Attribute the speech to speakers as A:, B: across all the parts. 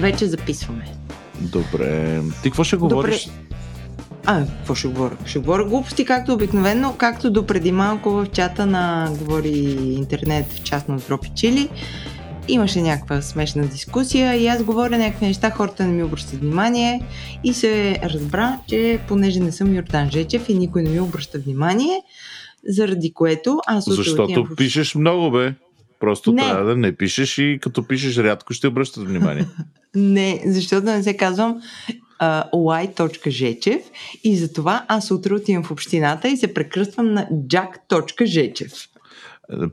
A: Вече записваме.
B: Добре. Ти какво ще говориш? Добре.
A: А, какво ще говоря? Ще говоря глупости, както обикновено, както до преди малко в чата на Говори Интернет, в частност Дропи Чили. Имаше някаква смешна дискусия и аз говоря някакви неща, хората не ми обръщат внимание и се разбра, че понеже не съм Йордан Жечев и никой не ми обръща внимание, заради което аз
B: Защото пишеш много, бе. Просто не. трябва да не пишеш и като пишеш рядко ще обръщат внимание.
A: не, защото не се казвам y.жечев и затова аз утре отивам в общината и се прекръствам на jack.жечев.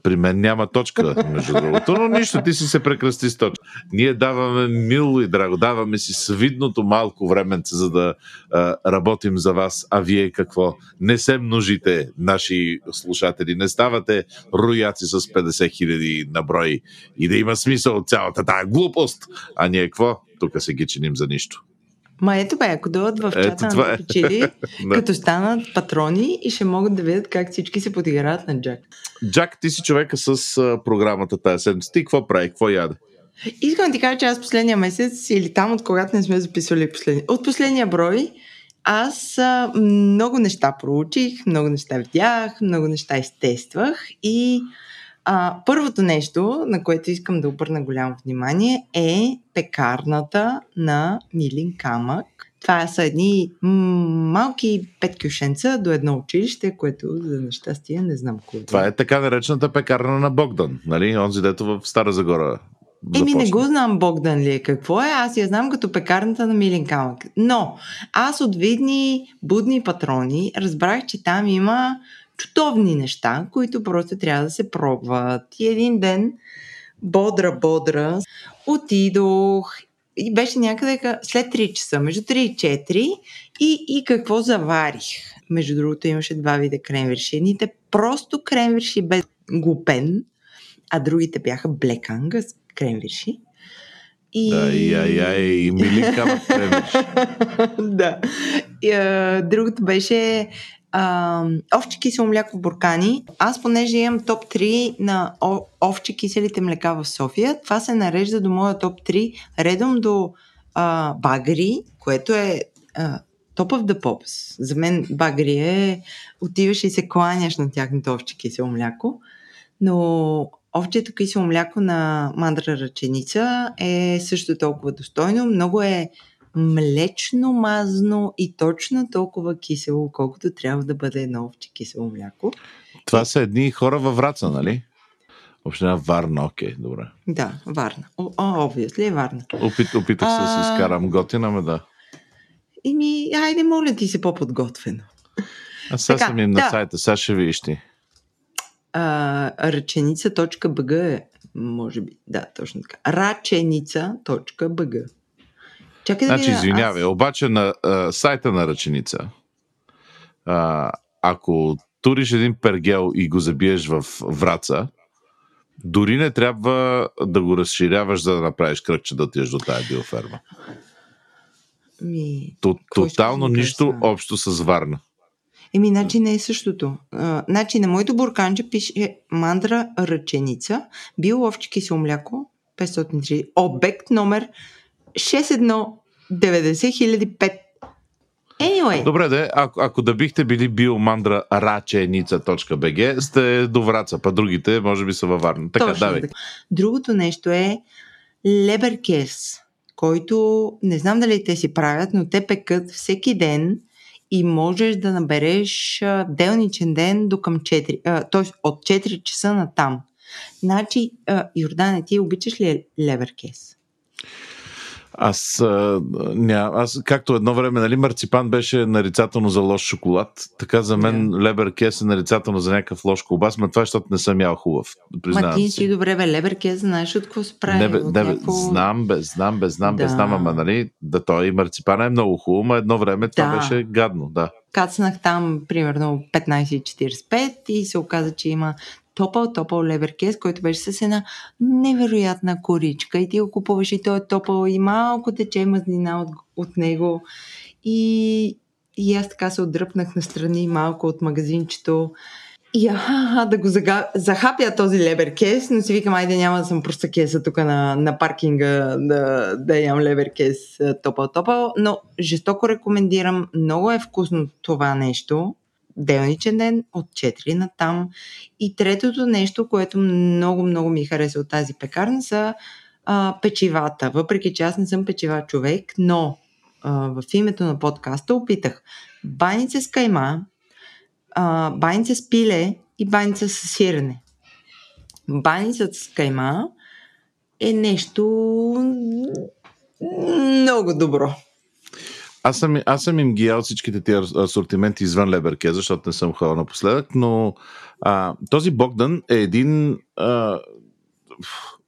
B: При мен няма точка, между другото, но нищо, ти си се прекръсти с точка. Ние даваме мило и драго, даваме си свидното малко временце, за да а, работим за вас. А вие какво? Не се множите, наши слушатели. Не ставате рояци с 50 хиляди наброи и да има смисъл от цялата тая глупост. А ние какво? Тук се ги чиним за нищо.
A: Ма ето бе, ако дойдат в чата на е. Печили, като станат патрони и ще могат да видят как всички се подиграват на Джак.
B: Джак, ти си човека с а, програмата тази седмица. Ти какво прави? Какво яде?
A: Искам да ти кажа, че аз последния месец или там от когато не сме записвали последния, от последния брой, аз а, много неща проучих, много неща видях, много неща изтествах и а, първото нещо, на което искам да обърна голямо внимание, е пекарната на Милин Камък. Това са едни малки пет кюшенца до едно училище, което за нещастие не знам кое.
B: Това е така наречената пекарна на Богдан, нали? Онзи дето в Стара Загора
A: Еми не го знам Богдан ли е какво е, аз я знам като пекарната на Милин Камък. Но аз от видни будни патрони разбрах, че там има чутовни неща, които просто трябва да се пробват. И един ден, бодра-бодра, отидох и беше някъде след 3 часа, между 3 и 4 и, и какво заварих. Между другото имаше два вида кремвирши. Едните просто кремвирши без глупен, а другите бяха блеканга с кремвирши.
B: И... Ай, ай, ай, мили камък
A: Да. И, а, другото беше овче кисело мляко в буркани. Аз, понеже имам топ 3 на овче киселите млека в София, това се нарежда до моя топ 3, редом до а, багри, което е топ of the. За мен багри е отиваш и се кланяш на тяхното овче кисело мляко. Но овчето кисело мляко на мандра ръченица е също толкова достойно. Много е млечно мазно и точно толкова кисело, колкото трябва да бъде едно овче кисело мляко.
B: Това са едни хора във Враца, нали? Община Варна, окей, добре.
A: Да, Варна. О, обвият ли е Варна?
B: Опит, опитах се да си изкарам готина, ме да.
A: Ими, айде, моля ти се по-подготвено.
B: А сега съм им да. на сайта, сега ще видиш ти.
A: ръченица.бг е, може би. Да, точно така. Раченица.бг
B: Чакай да значи, извинявай, аз... обаче на а, сайта на ръченица, а, ако туриш един пергел и го забиеш в враца, дори не трябва да го разширяваш, за да направиш кръгче да отидеш до тая биоферма.
A: Ми,
B: Тотално нищо общо с Варна.
A: Еми, значи не е същото. А, значи на моето бурканче пише мандра ръченица, биоловче кисело мляко, 503, обект номер 6190005. Anyway.
B: Добре, де, ако, ако да бихте били биомандра сте до Враца, па другите може би са във Варна. Така, Точно, давай. Така.
A: Другото нещо е леберкес, който не знам дали те си правят, но те пекат всеки ден и можеш да набереш делничен ден до към 4, т.е. от 4 часа на там. Значи, Йордане, ти обичаш ли леберкес?
B: Аз, а, ня, аз, както едно време, нали, марципан беше нарицателно за лош шоколад, така за мен yeah. лебер кес е нарицателно за някакъв лош колбас, но това, защото не съм ял хубав.
A: Ма ти си добре, бе, лебер кес, знаеш от какво се прави?
B: Не, бе, не, някакво... знам, бе, знам, бе, знам, да. бе, знам, ама, нали, да той и марципана е много хубаво, но едно време това да. беше гадно, да.
A: Кацнах там, примерно, 15.45 и се оказа, че има топъл, топъл леверкес, който беше с една невероятна коричка. И ти го купуваш и той е топъл и малко тече мазнина от, от него. И, и аз така се отдръпнах настрани малко от магазинчето. И аха, да го зага... захапя този леберкес, но си викам, айде няма да съм просто кеса тук на, на паркинга да, да ям леберкес топъл-топъл, но жестоко рекомендирам, много е вкусно това нещо, делничен ден от 4 на там. И третото нещо, което много, много ми хареса от тази пекарна са а, печивата. Въпреки че аз не съм печива човек, но а, в името на подкаста опитах баница с кайма, а, баница с пиле и баница с сирене. Баницата с кайма е нещо много добро.
B: Аз съм, аз съм им ги ял всичките тези асортименти извън Леберке, защото не съм ходил напоследък, но а, този Богдан е един а,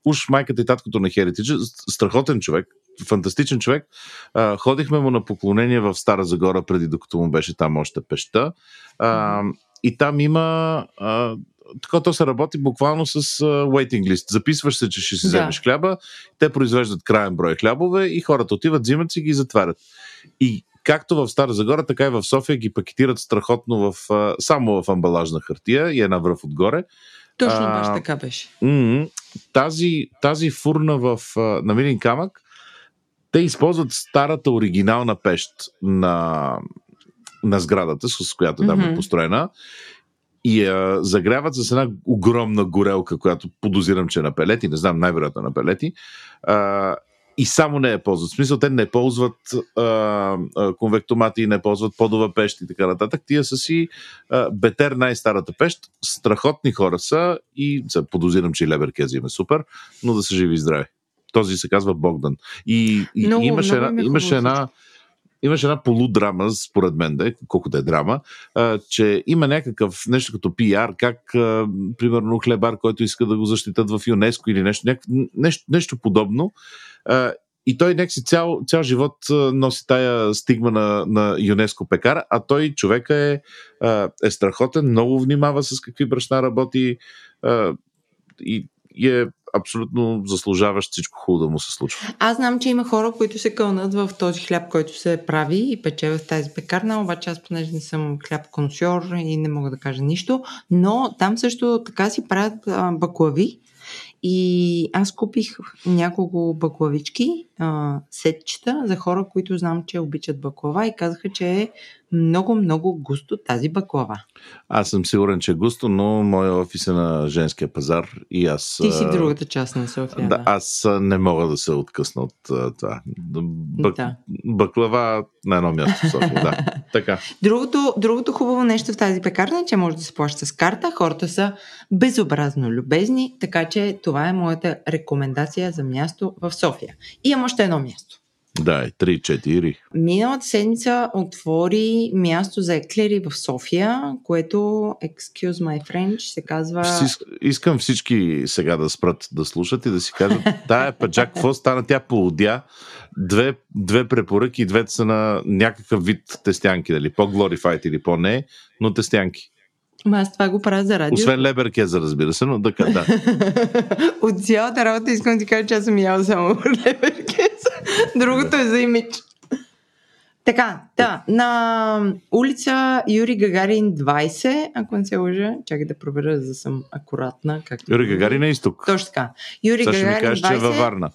B: уж майката и таткото на Херитидж, страхотен човек, фантастичен човек. А, ходихме му на поклонение в Стара Загора, преди докато му беше там още пеща. А, и там има а, така то се работи буквално с uh, waiting list. Записваш се, че ще си да. вземеш хляба, те произвеждат крайен брой хлябове и хората отиват, взимат си ги и затварят. И както в Стара Загора, така и в София ги пакетират страхотно в, само в амбалажна хартия и една връв отгоре.
A: Точно баш така беше.
B: Тази, тази фурна в, на Милин камък, те използват старата оригинална пещ на, на сградата, с която там mm-hmm. е построена и я загряват с една огромна горелка, която подозирам, че е на пелети, не знам, най-вероятно е на пелети. А, и само не я ползват. В смисъл, те не ползват а, а, конвектомати, не ползват подова пещ и така нататък. Тия са си а, Бетер най-старата пещ. Страхотни хора са и са, подозирам, че и Леберкези им е супер, но да са живи и здрави. Този се казва Богдан. И, и много, имаше, много една, имаше една имаше една полудрама, според мен, да е, колко да е драма, а, че има някакъв нещо като пиар, как, а, примерно, хлебар, който иска да го защитат в ЮНЕСКО или нещо, няк... нещо, нещо подобно. И той някакси цял, цял живот носи тая стигма на, на ЮНЕСКО пекара, а той човека е, е страхотен, много внимава с какви брашна работи и, и е абсолютно заслужаващ всичко хубаво да му се случва.
A: Аз знам, че има хора, които се кълнат в този хляб, който се прави и пече в тази пекарна, обаче аз понеже не съм хляб консьор и не мога да кажа нищо, но там също така си правят баклави и аз купих няколко баклавички, а, сетчета за хора, които знам, че обичат баклава и казаха, че е много, много густо тази баклава.
B: Аз съм сигурен, че е густо, но моя офис е на женския пазар и аз...
A: Ти си другата част на София.
B: Да, да. аз не мога да се откъсна от това. Бак... Да. Баклава на едно място в София, да. така.
A: Другото, другото хубаво нещо в тази пекарна е, че може да се плаща с карта. Хората са безобразно любезни, така че това е моята рекомендация за място в София. И имам още едно място.
B: Да, 3-4.
A: Миналата седмица отвори място за еклери в София, което, excuse my French, се казва...
B: Искам всички сега да спрат да слушат и да си кажат, тая паджак, какво стана? Тя полудя. Две, две препоръки, двете са на някакъв вид тестянки, дали по-глорифайт или по-не, но тестянки.
A: Ма аз това го правя за радио.
B: Освен леберкеза, разбира се, но така, да.
A: От цялата работа искам да ти кажа, че аз съм ял само леберкеза. Другото е за имидж. Така, да, на улица Юри Гагарин 20, ако не се лъжа, чакай да проверя, за да съм акуратна. Както
B: Юри Гагарин е изток.
A: Точно така. Юри Сега Гагарин ще ми кажеш, 20... че е във Варна.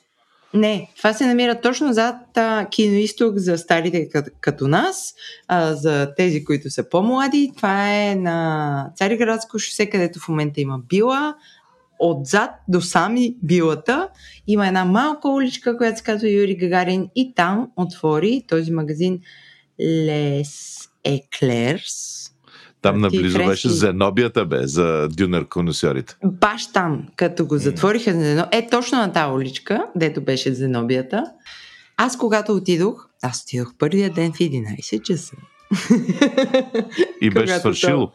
A: Не, това се намира точно зад а, киноисток за старите като, като нас, а, за тези, които са по-млади. Това е на Цариградско шосе, където в момента има била. Отзад до сами билата има една малка уличка, която се казва Юри Гагарин и там отвори този магазин Les Eclairs
B: там наблизо френски... беше Зенобията, бе, за дюнер конусьорите.
A: Баш там, като го затвориха за Зено... Е, точно на тази уличка, дето беше Зенобията. Аз когато отидох, аз отидох първия ден в 11 часа.
B: И беше свършило.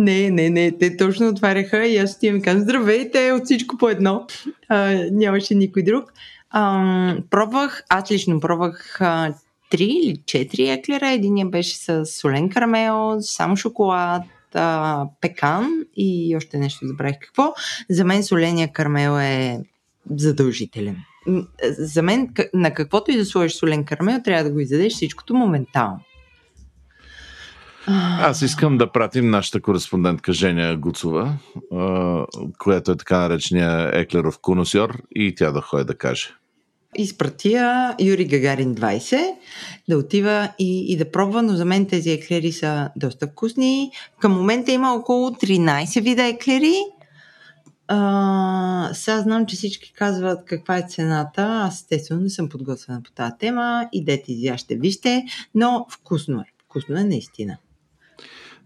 A: Не, не, не, те точно отваряха и аз отивам и казвам, здравейте, от всичко по едно. А, нямаше никой друг. А, пробвах, аз лично пробвах а, или четири еклера. Единия беше с солен карамел, само шоколад, а, пекан и още нещо забравих какво. За мен соления карамел е задължителен. За мен на каквото и да сложиш солен карамел, трябва да го изядеш всичкото моментално.
B: Аз искам да пратим нашата кореспондентка Женя Гуцова, която е така наречения Еклеров коносьор и тя да ходи да каже.
A: Изпратия Юри Гагарин 20 да отива и, и да пробва, но за мен тези еклери са доста вкусни. Към момента има около 13 вида еклери. А, сега знам, че всички казват каква е цената. Аз естествено не съм подготвена по тази тема. Идете и ще вижте, но вкусно е. Вкусно е наистина.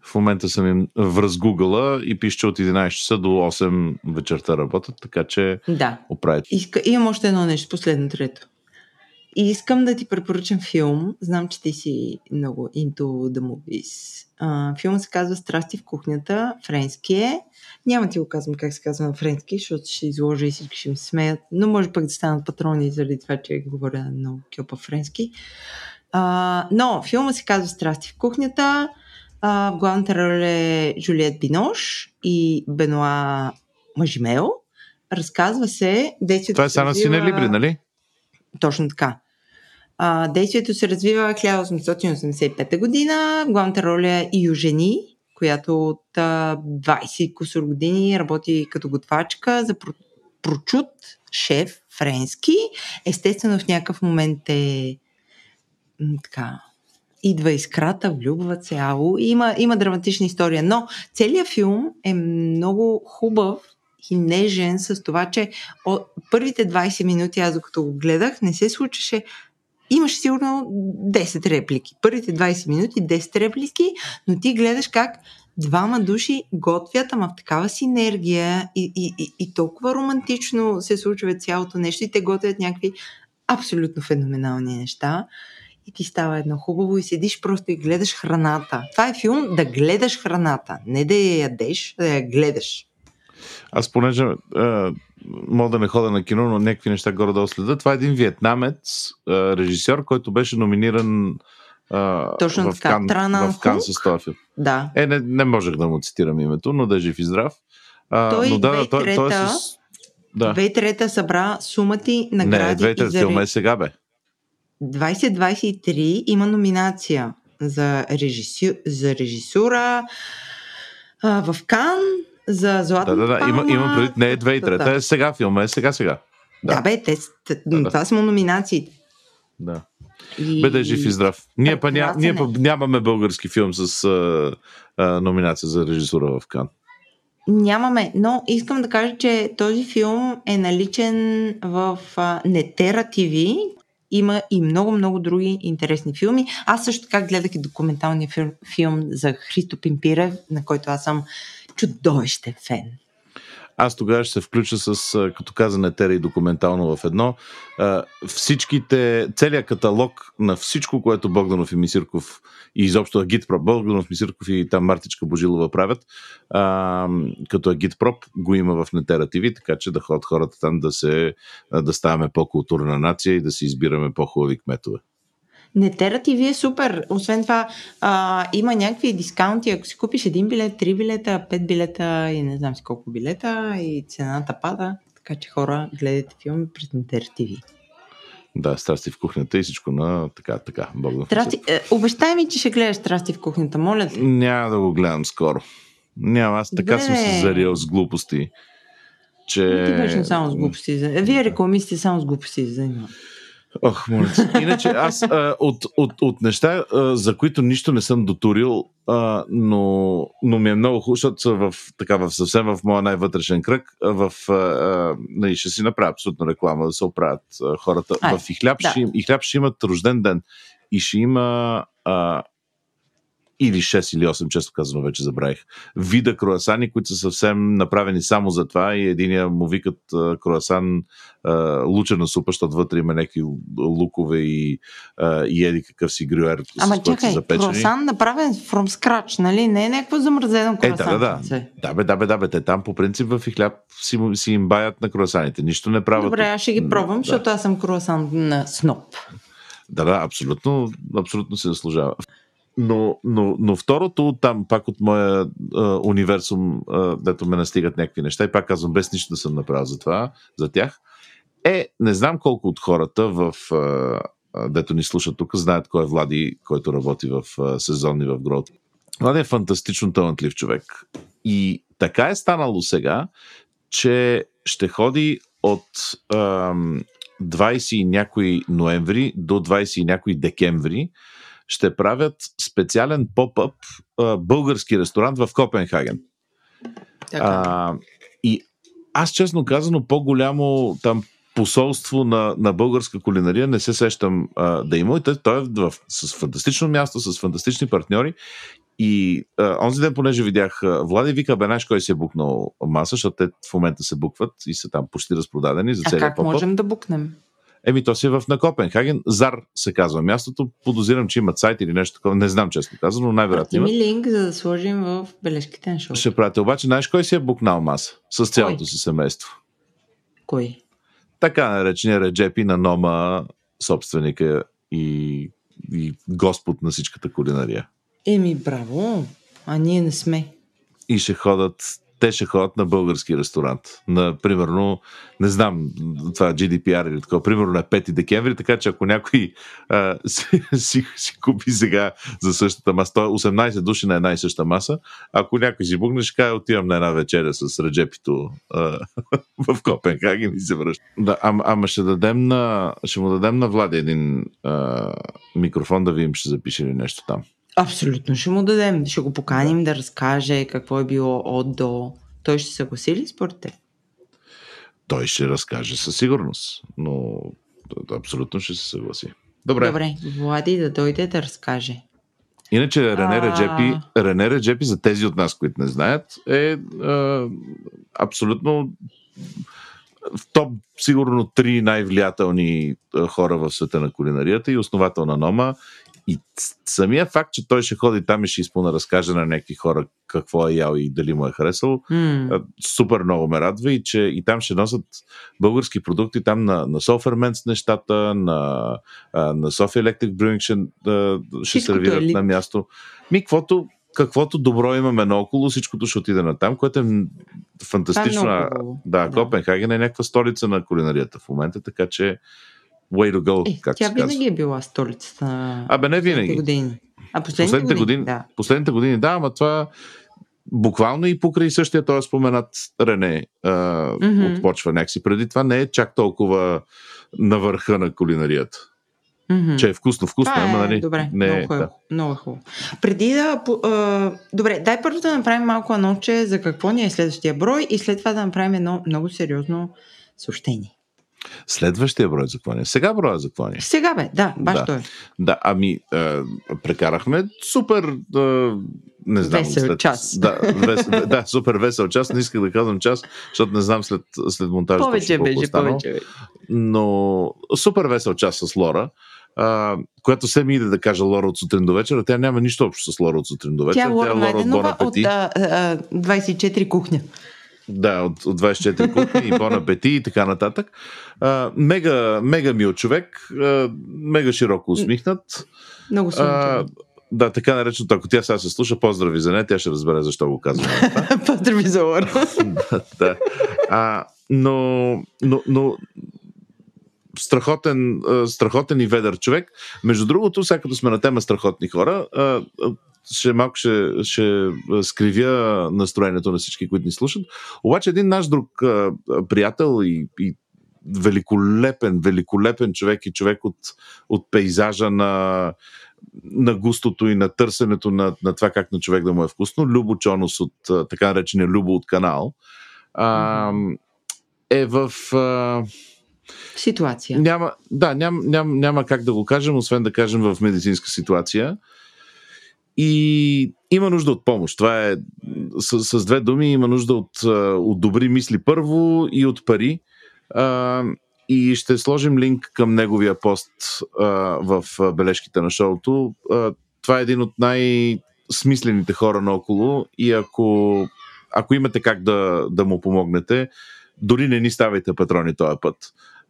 B: В момента съм им вразгугала и пише, че от 11 часа до 8 вечерта работят, така че
A: да.
B: оправят.
A: Иска, имам още едно нещо, последно трето. И искам да ти препоръчам филм. Знам, че ти си много into the movies. А, филмът се казва Страсти в кухнята. Френски е. Няма ти го казвам как се казва на френски, защото ще изложа и всички ще ми смеят. Но може пък да станат патрони заради това, че говоря много кьопа френски. А, но филма се казва Страсти в кухнята. А, в главната роля е Жулиет Бинош и Бенуа Мажимео. Разказва се действието.
B: Това е Сана развива... Сине Либри, нали?
A: Точно така. А, действието се развива 1885 година. Главната роля е Южени, която от а, 20 кусор години работи като готвачка за прочут шеф френски. Естествено в някакъв момент е така, идва искрата, влюбват се, ало. Има, има драматична история, но целият филм е много хубав и нежен с това, че от първите 20 минути, аз докато го гледах, не се случваше имаш сигурно 10 реплики. Първите 20 минути 10 реплики, но ти гледаш как двама души готвят, ама в такава синергия и, и, и, и толкова романтично се случва цялото нещо и те готвят някакви абсолютно феноменални неща и ти става едно хубаво и седиш просто и гледаш храната. Това е филм да гледаш храната, не да я ядеш, да я гледаш.
B: Аз понеже е, мога да не хода на кино, но някакви неща горе да следа. Това е един вьетнамец, е, режисьор, който беше номиниран е,
A: Точно
B: в, така, Кан, в Кан с този филм.
A: Да.
B: Е, не, не можех да му цитирам името, но да е жив и здрав. А,
A: той
B: но
A: да, той, той е с... Да. 2003 събра сумати награди.
B: Не, 2003 за... филма е сега, бе.
A: 2023 има номинация за, режисю... за режисура а, в Кан, за Златна
B: Да, да, да, има, има преди, не е 2003, да. е сега филма, е сега, сега.
A: Да, да бе, те, да, да. това са му номинациите.
B: Да. И... Бе да е жив и здрав. Ние, па, ня, ние па нямаме български филм с а, а, номинация за режисура в Кан.
A: Нямаме, но искам да кажа, че този филм е наличен в а, Netera TV, има и много-много други интересни филми. Аз също така гледах и документалния филм, за Христо Пимпирев, на който аз съм чудовищен фен.
B: Аз тогава ще се включа с, като каза Нетера и документално в едно, всичките, целият каталог на всичко, което Богданов и Мисирков и изобщо Агитпроп, Богданов, Мисирков и там Мартичка Божилова правят, като Агитпроп го има в Нетера ТВ, така че да ходят хората там да, се, да ставаме по-културна нация и да си избираме по-хубави кметове.
A: Нетера TV е супер. Освен това, а, има някакви дискаунти. Ако си купиш един билет, три билета, пет билета и не знам си колко билета и цената пада. Така че хора, гледайте филми през Нетера TV.
B: Да, страсти в кухнята и всичко на така, така. Бог
A: страсти, е, обещай ми, че ще гледаш страсти в кухнята, моля
B: те. Няма да го гледам скоро. Няма, аз така Добре. съм се зарил с глупости. Че...
A: Ти беше само с глупости. Вие рекламисти само с глупости занимават.
B: Ох, моля Иначе аз а, от, от, от неща, а, за които нищо не съм дотурил, а, но, но ми е много хубаво, защото са в, така, в съвсем в моя най-вътрешен кръг, в, а, а, нали, ще си направя абсолютно реклама да се оправят а, хората. Ай, в Ихляб, да. ще, Ихляб ще имат рожден ден и ще има а, или 6 или 8, често казано вече забравих, вида круасани, които са съвсем направени само за това и единия му викат круасан лучена супа, защото вътре има някакви лукове и, и еди какъв си грюер.
A: Ама чакай, запечени. круасан направен from scratch, нали? Не е някакво замразено круасан.
B: Е, да, да, да. Да, бе, да, бе, да, бе. Те там по принцип в хляб си, си им баят на круасаните. Нищо не правят.
A: Добре, аз ще ги пробвам, да. защото аз съм круасан на сноп.
B: Да, да, абсолютно, абсолютно се заслужава. Но, но, но второто, там пак от моя а, универсум, а, дето ме настигат някакви неща, и пак казвам, без нищо да съм направил за това, за тях, е, не знам колко от хората в а, дето ни слушат тук, знаят кой е Влади, който работи в сезонни в Грот. Влади е фантастично талантлив човек. И така е станало сега, че ще ходи от ам, 20 и някой ноември до 20 и някой декември. Ще правят специален поп-ъп а, български ресторант в Копенхаген.
A: Така.
B: А, и аз честно казано по-голямо там посолство на, на българска кулинария не се сещам а, да има. И той, той е в, с фантастично място, с фантастични партньори. И а, онзи ден, понеже видях а, Влади, вика, бе, знаеш кой си е букнал маса, защото те в момента се букват и са там почти разпродадени за
A: а
B: целия
A: как
B: поп
A: можем да букнем?
B: Еми, то си е в на Копенхаген. Зар се казва мястото. Подозирам, че имат сайт или нещо такова. Не знам честно казано, но най-вероятно
A: ми линк, за да сложим в бележките на шоу.
B: Ще пратя. Обаче, знаеш кой си е букнал маса? С цялото си семейство.
A: Кой?
B: Така наречения Реджепи на Нома, собственика и, и господ на всичката кулинария.
A: Еми, браво! А ние не сме.
B: И ще ходят, те ще ходят на български ресторант. На, примерно, не знам, това е GDPR или такова, примерно на 5 декември, така че ако някой а, си, си, си купи сега за същата маса, то е 18 души на една и съща маса, ако някой си бухне, ще каже, отивам на една вечеря с Реджепито а, в Копенхаген и се връща. Да, ама, ама ще дадем на, ще му дадем на Влади един а, микрофон да видим, ще запише ли нещо там.
A: Абсолютно ще му дадем. Ще го поканим да разкаже какво е било от до. Той ще се съгласи ли според те?
B: Той ще разкаже със сигурност, но абсолютно ще се съгласи. Добре.
A: Добре, Влади да дойде да разкаже.
B: Иначе Рене
A: А.
B: Реджепи, Рене Реджепи, за тези от нас, които не знаят, е а, абсолютно в топ сигурно три най-влиятелни хора в света на кулинарията и основател на Нома. И самия факт, че той ще ходи там и ще изпълна разкаже на някакви хора какво е ял и дали му е харесал,
A: М,
B: а, супер много ме радва и че и там ще носят български продукти там на, на Soferments нещата, на, на Sophie Electric Brewing ще, ще
A: е
B: сервират
A: ли-
B: на място. Ми, каквото, каквото добро имаме наоколо, всичкото ще отиде на там, което е фантастично.
A: Е
B: да,
A: Да.
B: Копенхаген е някаква столица на кулинарията в момента, така че way to go,
A: Е,
B: както
A: тя
B: се казва.
A: винаги е била столицата на
B: Абе, не винаги.
A: години. А последните,
B: Последните години,
A: Да.
B: последните години, да, ама това буквално и покрай същия този споменат Рене а, mm-hmm. отпочва някакси. Преди това не е чак толкова на върха на кулинарията.
A: Мгм.
B: Че е вкусно, вкусно,
A: Това
B: ама
A: е,
B: нали,
A: добре,
B: не
A: много
B: е.
A: хубаво.
B: Да.
A: Много е хубаво. Преди да... А, добре, дай първо да направим малко анонче за какво ни е следващия брой и след това да направим едно много сериозно съобщение.
B: Следващия брой за какво ни е? Сега броя за какво ни е?
A: Сега бе, да, баш
B: Да.
A: той.
B: Да, ами, а, прекарахме супер. А, не знам.
A: Весел час.
B: Да, вес, да, супер весел час. Не исках да казвам час, защото не знам след, след монтажа.
A: Повече
B: е
A: беше, повече беше.
B: но супер весел час с Лора, а, която се ми иде да кажа Лора от сутрин до вечера. Тя няма нищо общо с Лора от сутрин до вечера.
A: Тя е Лора
B: от
A: Найденова
B: Bon
A: от а, 24 кухня.
B: Да, от, от 24 кухни и Bon Appetit и така нататък. А, мега, мега мил човек, а, мега широко усмихнат.
A: Много сумчева.
B: да, така нареченото, ако тя сега се слуша, поздрави за нея, тя ще разбере защо го казвам.
A: Поздрави за Лора.
B: да. А, но, но, но страхотен, страхотен и ведър човек. Между другото, сега като сме на тема страхотни хора, ще малко ще, ще скривя настроението на всички, които ни слушат. Обаче един наш друг а, приятел и, и великолепен, великолепен човек и човек от, от пейзажа на, на густото и на търсенето на, на това как на човек да му е вкусно. Любо Чонос от така наречения Любо от канал. А, е в... А,
A: Ситуация.
B: няма, да, ням, ням, няма как да го кажем, освен да кажем в медицинска ситуация. И има нужда от помощ. Това е с, с две думи, има нужда от, от добри мисли първо и от пари. А, и ще сложим линк към неговия пост а, в бележките на шоуто. А, това е един от най-смислените хора наоколо и ако, ако имате как да, да му помогнете, дори не ни ставайте патрони този път.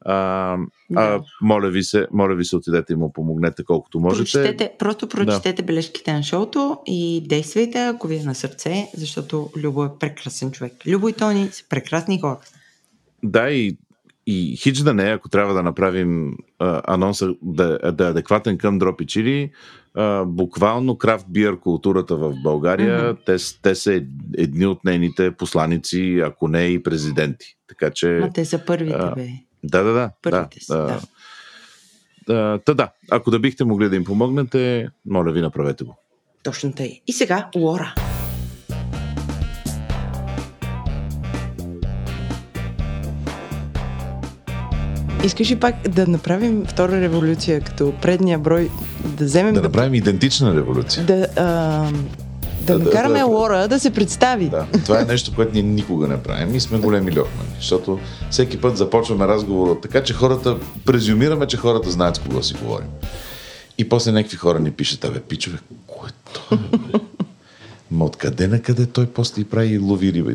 B: А, а,
A: Да.
B: моля ви се, моля ви се, отидете и му помогнете колкото можете.
A: Прочетете, просто прочетете бележките на шоуто и действайте, ако ви е на сърце, защото Любо е прекрасен човек. Любо и Тони са прекрасни хора.
B: Да, и и хич да не, ако трябва да направим а, анонса да, да е адекватен към Дропи Чили, а, буквално крафт биер културата в България, mm-hmm. те, те са едни от нейните посланици, ако не и президенти. Така че.
A: А те са първите, бе.
B: Да, да, да.
A: Първите
B: да,
A: са, да.
B: да. Та да, ако да бихте могли да им помогнете, моля ви, направете го.
A: Точно тъй. И сега Лора. Искаш ли пак да направим втора революция, като предния брой, да вземем...
B: Да, да направим идентична революция.
A: Да, а, да, да накараме да, да, Лора да се представи.
B: Да, това е нещо, което ние никога не правим и сме големи льохмани, защото всеки път започваме разговор така, че хората, презюмираме, че хората знаят с кого си говорим. И после някакви хора ни пишат, абе, пичове, кое е това? Ма откъде на къде той после и прави и лови риба?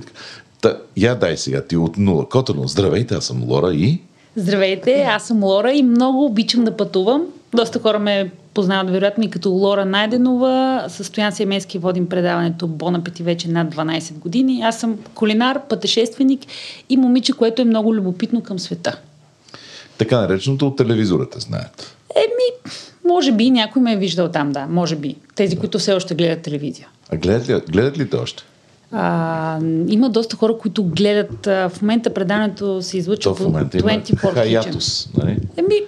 B: Та, я дай сега, ти от нула. Котърно, здравейте, аз съм Лора и...
C: Здравейте, аз съм Лора и много обичам да пътувам. Доста хора ме познават вероятно и като Лора Найденова. Състоян Семейски водим предаването Бон апети вече над 12 години. Аз съм кулинар, пътешественик и момиче, което е много любопитно към света.
B: Така нареченото от телевизората знаят.
C: Еми, може би някой ме е виждал там, да, може би. Тези, да. които все още гледат телевизия.
B: А гледат ли, гледат ли те още?
C: А, има доста хора, които гледат. А, в момента преданието се излъчва
B: по 24 Хаятус, нали?
C: Еми,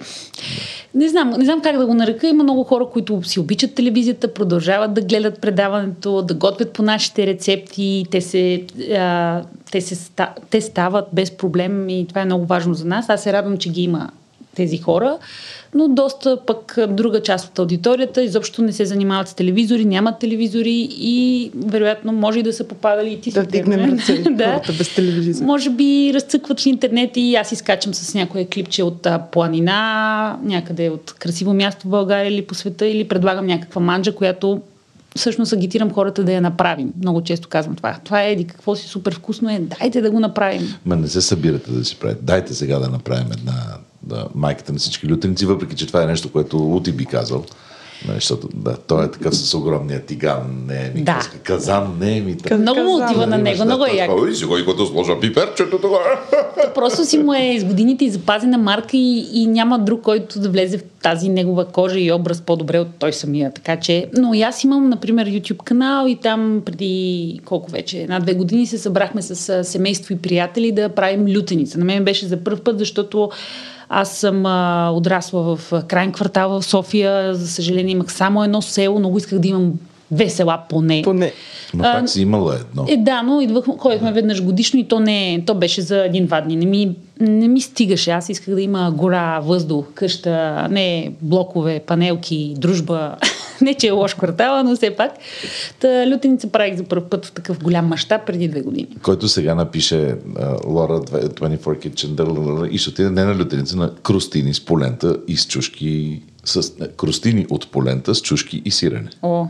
C: не знам, не знам как да го нарека. Има много хора, които си обичат телевизията, продължават да гледат предаването, да готвят по нашите рецепти. Те се, а, те, се, те стават без проблем и това е много важно за нас. Аз се радвам, че ги има тези хора но доста пък друга част от аудиторията изобщо не се занимават с телевизори, нямат телевизори и вероятно може и да са попадали и ти
A: да вдигнем ръце да. без телевизия.
C: Може би разцъкват в интернет и аз изкачам с някое клипче от а, планина, някъде от красиво място в България или по света или предлагам някаква манджа, която всъщност агитирам хората да я направим. Много често казвам това. Това е еди какво си супер вкусно е, дайте да го направим.
B: Ма не се събирате да си правите. Дайте сега да направим една да, майката на всички лютеници, въпреки че това е нещо, което Лути би казал. Не, защото да, той е такъв с огромния тиган, не е ми да. казан, не е ми
C: така. Много му отива на него, много е яко.
B: И сега и като сложа пиперчето това.
C: Просто си му е с годините и запазена марка и, и няма друг, който да влезе в тази негова кожа и образ по-добре от той самия. Така че, но и аз имам, например, YouTube канал и там преди колко вече, една-две години се събрахме с семейство и приятели да правим лютеница. На мен беше за първ път, защото аз съм а, отрасла в крайен квартал в София. За съжаление имах само едно село. Много исках да имам две села поне.
A: Поне.
B: Но пак си имала едно.
C: Е, да, но идвах, ходихме веднъж годишно и то не то беше за един-два дни. Не ми, не ми стигаше. Аз исках да има гора, въздух, къща, не блокове, панелки, дружба. не, че е лош квартала, но все пак. Та лютеница правих за първ път в такъв голям мащаб преди две години.
B: Който сега напише Лора uh, 24 Kitchen и ще отиде не на лютеница, на крустини с полента и с чушки с крустини от полента с чушки и сирене.
C: О,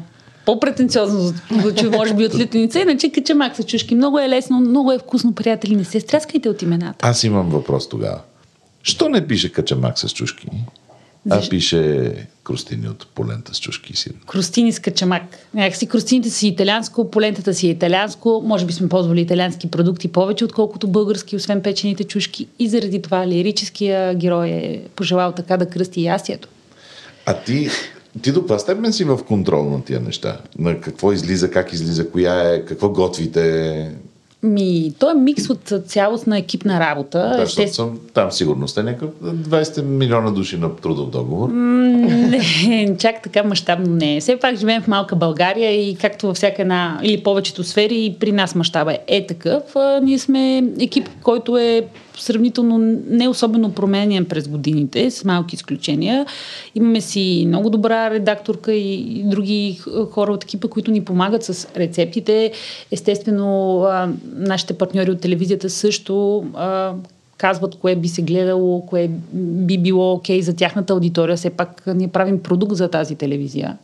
C: по-претенциозно звучи, може би, от лютеница, иначе качамак с чушки. Много е лесно, много е вкусно, приятели. Не се стряскайте от имената.
B: Аз имам въпрос тогава. Що не пише качамак с чушки? А пише крустини от полента с чушки и сир.
C: Крустини с качамак. Някакси крустините си италианско, полентата си е италианско. Може би сме ползвали италиански продукти повече, отколкото български, освен печените чушки. И заради това лирическия герой е пожелал така да кръсти ястието.
B: А ти ти до каква степен си в контрол на тия неща? На какво излиза, как излиза, коя е, какво готвите?
C: Ми, то е микс от цялостна екипна работа.
B: Да, Ще... съм, там сигурно сте някакъв 20 милиона души на трудов договор.
C: Не, чак така мащабно не е. Все пак живеем в малка България и както във всяка една или повечето сфери, при нас мащаба е такъв. Ние сме екип, който е сравнително не особено променен през годините, с малки изключения. Имаме си много добра редакторка и други хора от екипа, които ни помагат с рецептите. Естествено, нашите партньори от телевизията също казват кое би се гледало, кое би било окей okay за тяхната аудитория. Все пак ние правим продукт за тази телевизия.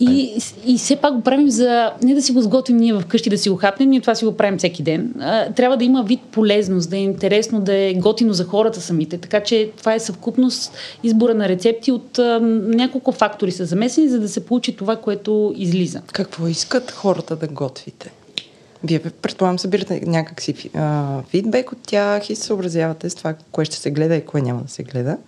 C: И, и все пак го правим за не да си го сготвим ние вкъщи да си го хапнем, ние това си го правим всеки ден. А, трябва да има вид полезност, да е интересно, да е готино за хората самите. Така че това е съвкупност избора на рецепти от а, няколко фактори са замесени, за да се получи това, което излиза.
A: Какво искат хората да готвите? Вие предполагам събирате някакси а, фидбек от тях и се съобразявате с това, кое ще се гледа и кое няма да се гледа.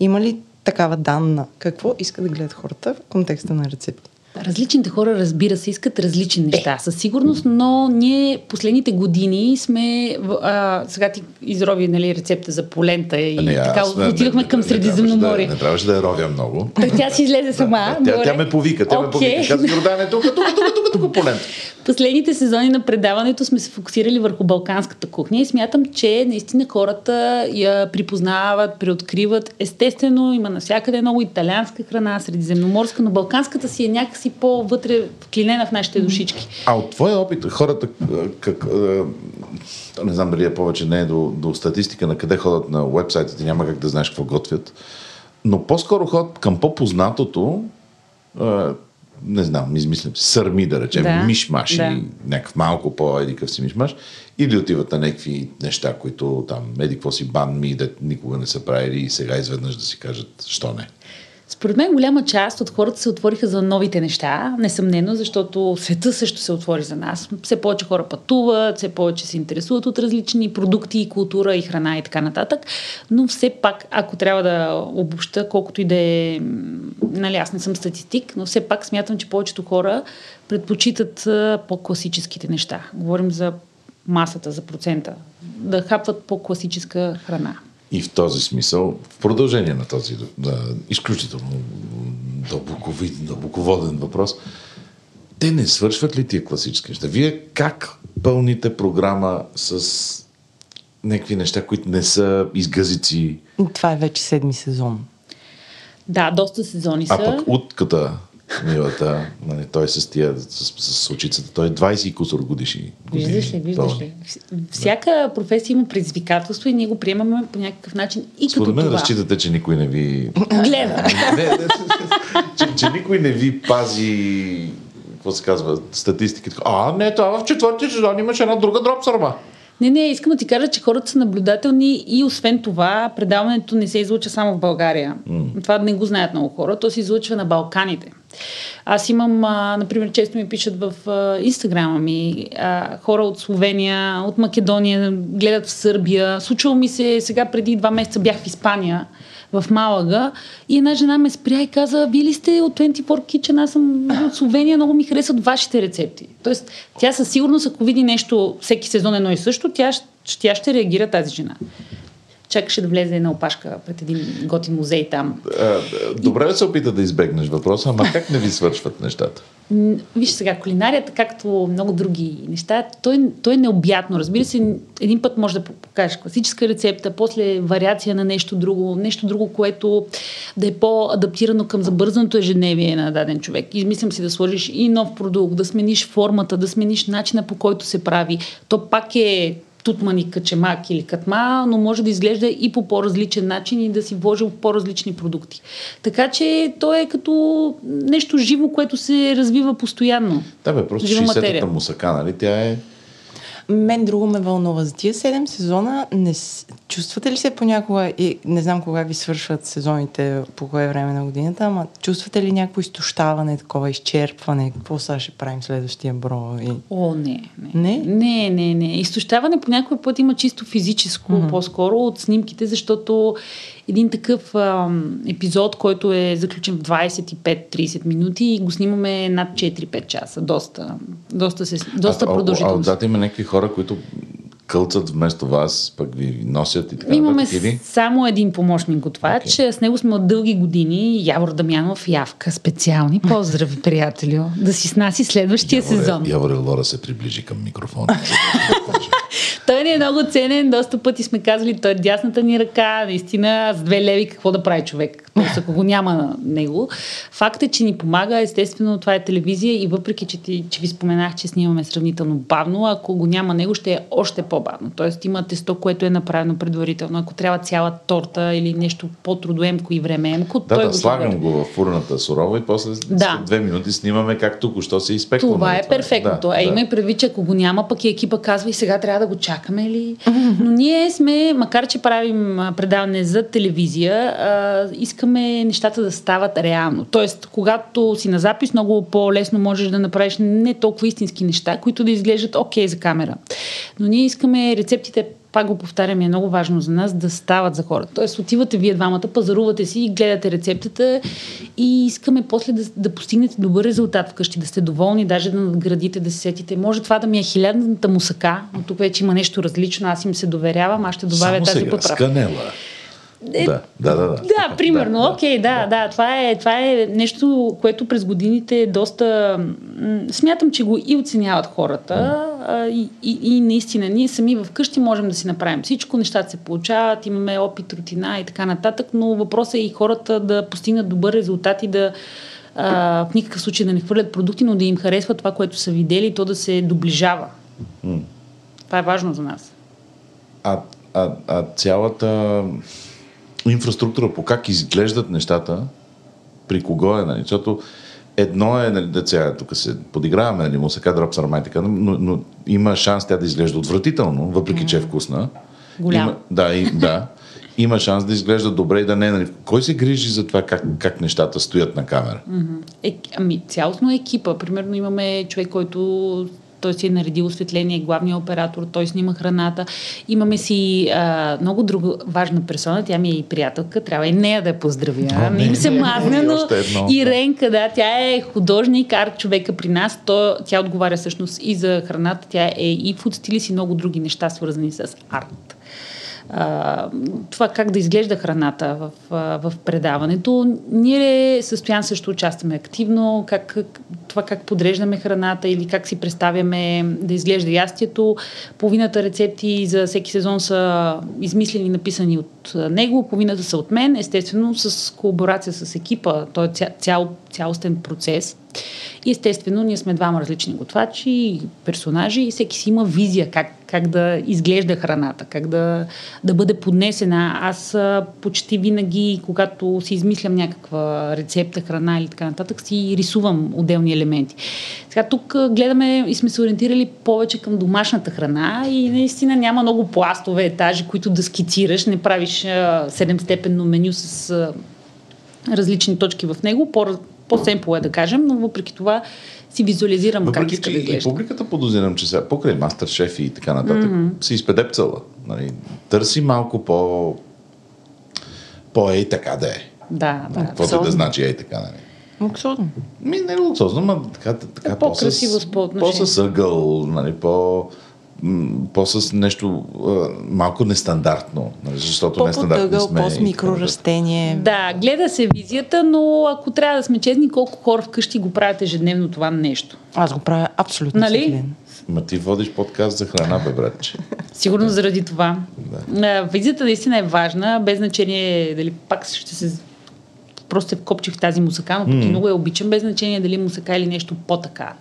A: Има ли такава данна? Какво искат да гледат хората в контекста на рецепти?
C: Различните хора, разбира се, искат различни неща, със сигурност, но ние последните години сме, а, сега ти изроби нали, рецепта за полента и
B: Не,
C: така
B: аз не-
C: отивахме
B: не-
C: към
B: не
C: Средиземноморие.
B: Да, не трябваше да я ровя много.
C: Так тя си излезе сама.
B: Тя,
C: добре.
B: тя ме повика, тя ме
C: Окей.
B: повика. Каза, Йордане, тук, тук, тук, тук, тук, по лента.
C: Последните сезони на предаването сме се фокусирали върху балканската кухня и смятам, че наистина хората я припознават, преоткриват. Естествено, има навсякъде много италианска храна, средиземноморска, но балканската си е някакси по-вътре вклинена в нашите душички.
B: А от твоя опит, хората, как, не знам дали е повече, не е до, до статистика на къде ходят на вебсайтите, няма как да знаеш какво готвят, но по-скоро ходят към по-познатото, не знам, измислям, си, сърми да речем,
C: Да,
B: мишмаш
C: да.
B: или някакъв малко по-едикъв си мишмаш, или отиват на някакви неща, които там, еди какво си бан ми, да никога не са правили и сега изведнъж да си кажат, що не.
C: Според мен голяма част от хората се отвориха за новите неща, несъмнено, защото света също се отвори за нас. Все повече хора пътуват, все повече се интересуват от различни продукти, култура и храна и така нататък. Но все пак, ако трябва да обобща, колкото и да е, нали аз не съм статистик, но все пак смятам, че повечето хора предпочитат по-класическите неща. Говорим за масата, за процента. Да хапват по-класическа храна.
B: И в този смисъл, в продължение на този да, изключително дълбоковид, дълбоководен въпрос, те не свършват ли тия класически неща? Вие как пълните програма с някакви неща, които не са изгъзици,
A: Това е вече седми сезон.
C: Да, доста сезони са.
B: а пък утката, милата, нали, той с тия, с, с, с очицата, той е 20 и кусор годишни. години
C: Виждаш ли, виждаш ли. Всяка професия има предизвикателство и ние го приемаме по някакъв начин и
B: Според
C: като
B: мен
C: това.
B: разчитате, че никой не ви
C: Гледа.
B: не, не, че, че никой не ви пази какво се казва, статистиката. А, не, това в четвърти сезон имаше една друга дроп сърма.
C: Не, не, искам да ти кажа, че хората са наблюдателни и освен това, предаването не се излуча само в България. Mm. Това не го знаят много хора. То се излучва на Балканите. Аз имам, а, например, често ми пишат в а, инстаграма ми а, хора от Словения, от Македония, гледат в Сърбия. Случвало ми се, сега преди два месеца бях в Испания, в Малага и една жена ме спря и каза, вие ли сте от 24 Kitchen, аз съм от Словения, много ми харесват вашите рецепти. Тоест, тя със сигурност, ако види нещо всеки сезон едно и също, тя, тя ще реагира тази жена. Чакаше да влезе на опашка пред един готин музей там.
B: А, Добре да се опита да избегнеш въпроса, ама как не ви свършват нещата?
C: Виж сега, кулинарията, както много други неща, той, той е необятно. Разбира се, един път може да покажеш класическа рецепта, после вариация на нещо друго, нещо друго, което да е по-адаптирано към забързаното ежедневие на даден човек. Измислям си да сложиш и нов продукт, да смениш формата, да смениш начина по който се прави. То пак е тутман и качемак или катма, но може да изглежда и по по-различен начин и да си вложил в по-различни продукти. Така че то е като нещо живо, което се развива постоянно.
B: Да, бе, просто
C: Жива
B: 60-та
C: материя.
B: мусака, нали? Тя е...
A: Мен друго ме вълнува. За тия 7 сезона не, с- чувствате ли се понякога, и не знам кога ви свършват сезоните, по кое време на годината, ама чувствате ли някакво изтощаване, такова изчерпване? Какво сега ще правим следващия брой?
C: О, не.
A: Не?
C: Не, не, не. Изтощаване по някой път има чисто физическо, mm-hmm. по-скоро от снимките, защото един такъв ам, епизод, който е заключен в 25-30 минути и го снимаме над 4-5 часа. Доста, доста, се, доста
B: а, а, а
C: продължително.
B: отзад има някакви хора, които кълцат вместо вас, пък ви носят и така
C: Имаме
B: нататък,
C: само един помощник готвач. Okay. С него сме от дълги години. Явор Дамянов, Явка, специални. Поздрави, приятелю. Да си снаси следващия сезон.
B: Яворе Лора се приближи към микрофона.
C: Той ни е много ценен, доста пъти сме казали, той е дясната ни ръка, наистина, с две леви какво да прави човек, Тоест, ако го няма на него. Факт е, че ни помага, естествено, това е телевизия и въпреки, че, ти, че ви споменах, че снимаме сравнително бавно, ако го няма него, ще е още по-бавно. Тоест има тесто, което е направено предварително. Ако трябва цяла торта или нещо по-трудоемко и времеемко,
B: Да,
C: той
B: да,
C: го
B: слагам го в фурната сурово и после
C: Да.
B: две минути снимаме как току-що се изпеква.
C: Това
B: нали?
C: е перфектното.
B: Да,
C: е,
B: да.
C: има и предвид, че ако го няма, пък и екипа казва и сега трябва да го чакаме ли. Но ние сме, макар че правим а, предаване за телевизия, а, искаме нещата да стават реално. Тоест, когато си на запис, много по-лесно можеш да направиш не толкова истински неща, които да изглеждат окей за камера. Но ние искаме рецептите пак го повтарям, е много важно за нас да стават за хората. Тоест, отивате вие двамата, пазарувате си и гледате рецептата и искаме после да, да постигнете добър резултат вкъщи, да сте доволни, даже да надградите, да се сетите. Може това да ми е хилядната мусака, но тук вече има нещо различно, аз им се доверявам, аз ще добавя
B: Само
C: тази
B: сега, с
C: поправка.
B: канела.
C: Е,
B: Да, да, да. Да,
C: Да, примерно,
B: Да,
C: окей, да, да, това е, това е нещо, което през годините е доста... Смятам, че го и оценяват хората а, и, и, и наистина ние сами вкъщи можем да си направим всичко, нещата се получават, имаме опит, рутина и така нататък, но въпросът е и хората да постигнат добър резултат и да а, в никакъв случай да не хвърлят продукти, но да им харесва това, което са видели и то да се доближава. Това е важно за нас.
B: А, а, а цялата инфраструктура, по как изглеждат нещата, при кого е, нали? Защото едно е, нали, деца, тук се подиграваме, нали, мусака, драп, сарма и така, но, но има шанс тя да изглежда отвратително, въпреки че е вкусна.
C: Голяма.
B: Има, да, и, да. Има шанс да изглежда добре и да не. е, Нали. Кой се грижи за това как, как нещата стоят на камера?
C: Е, ами, цялостно е екипа. Примерно имаме човек, който той си е наредил осветление, главният оператор, той снима храната. Имаме си а, много друга важна персона, тя ми е и приятелка, трябва и нея да я поздравя.
B: О,
C: не им се
B: не,
C: мазне,
B: и
C: но
B: едно.
C: Иренка, да, тя е художник, арт човека при нас. То, тя отговаря всъщност и за храната, тя е и фуд стилист и много други неща, свързани с арт. Това как да изглежда храната в, в предаването. Ние състоян също участваме активно, как, това как подреждаме храната или как си представяме да изглежда ястието. Половината рецепти за всеки сезон са измислени написани от него, половината са от мен, естествено с колаборация с екипа. Той е ця, цял, цялостен процес. И естествено, ние сме двама различни готвачи, персонажи и всеки си има визия как, как да изглежда храната, как да, да бъде поднесена. Аз почти винаги, когато си измислям някаква рецепта, храна или така нататък, си рисувам отделни елементи. Сега тук гледаме и сме се ориентирали повече към домашната храна и наистина няма много пластове, етажи, които да скицираш, не правиш а, седемстепенно меню с различни точки в него, по, по-семпо е да кажем, но въпреки това си визуализирам как
B: Въпреки,
C: иска
B: че
C: да
B: и
C: изглежда.
B: публиката подозирам, че сега покрай мастер шеф и така нататък mm-hmm. се изпедепцала. Нали? Търси малко по... по ей така да е.
C: Да, да.
B: Каквото и да значи ей така, нали?
A: Луксозно.
B: Ми, не е луксозно, но така, така
C: Е, по-красиво
B: по-с ъгъл, нали, по, по-с нещо а, малко нестандартно, нали, защото нестандартни
A: По-потъгъл,
B: сме.
A: по-с микрорастение.
C: Да, гледа се визията, но ако трябва да сме честни, колко хора вкъщи го правят ежедневно това нещо.
A: Аз го правя абсолютно
C: Нали?
A: всеки ден.
B: Ма ти водиш подкаст за храна, бе, братче.
C: Сигурно заради това. Да. Визията наистина е важна, без значение дали пак ще се просто се вкопчих в тази мусака, но пък и много я обичам, без значение дали мусака или нещо по-така.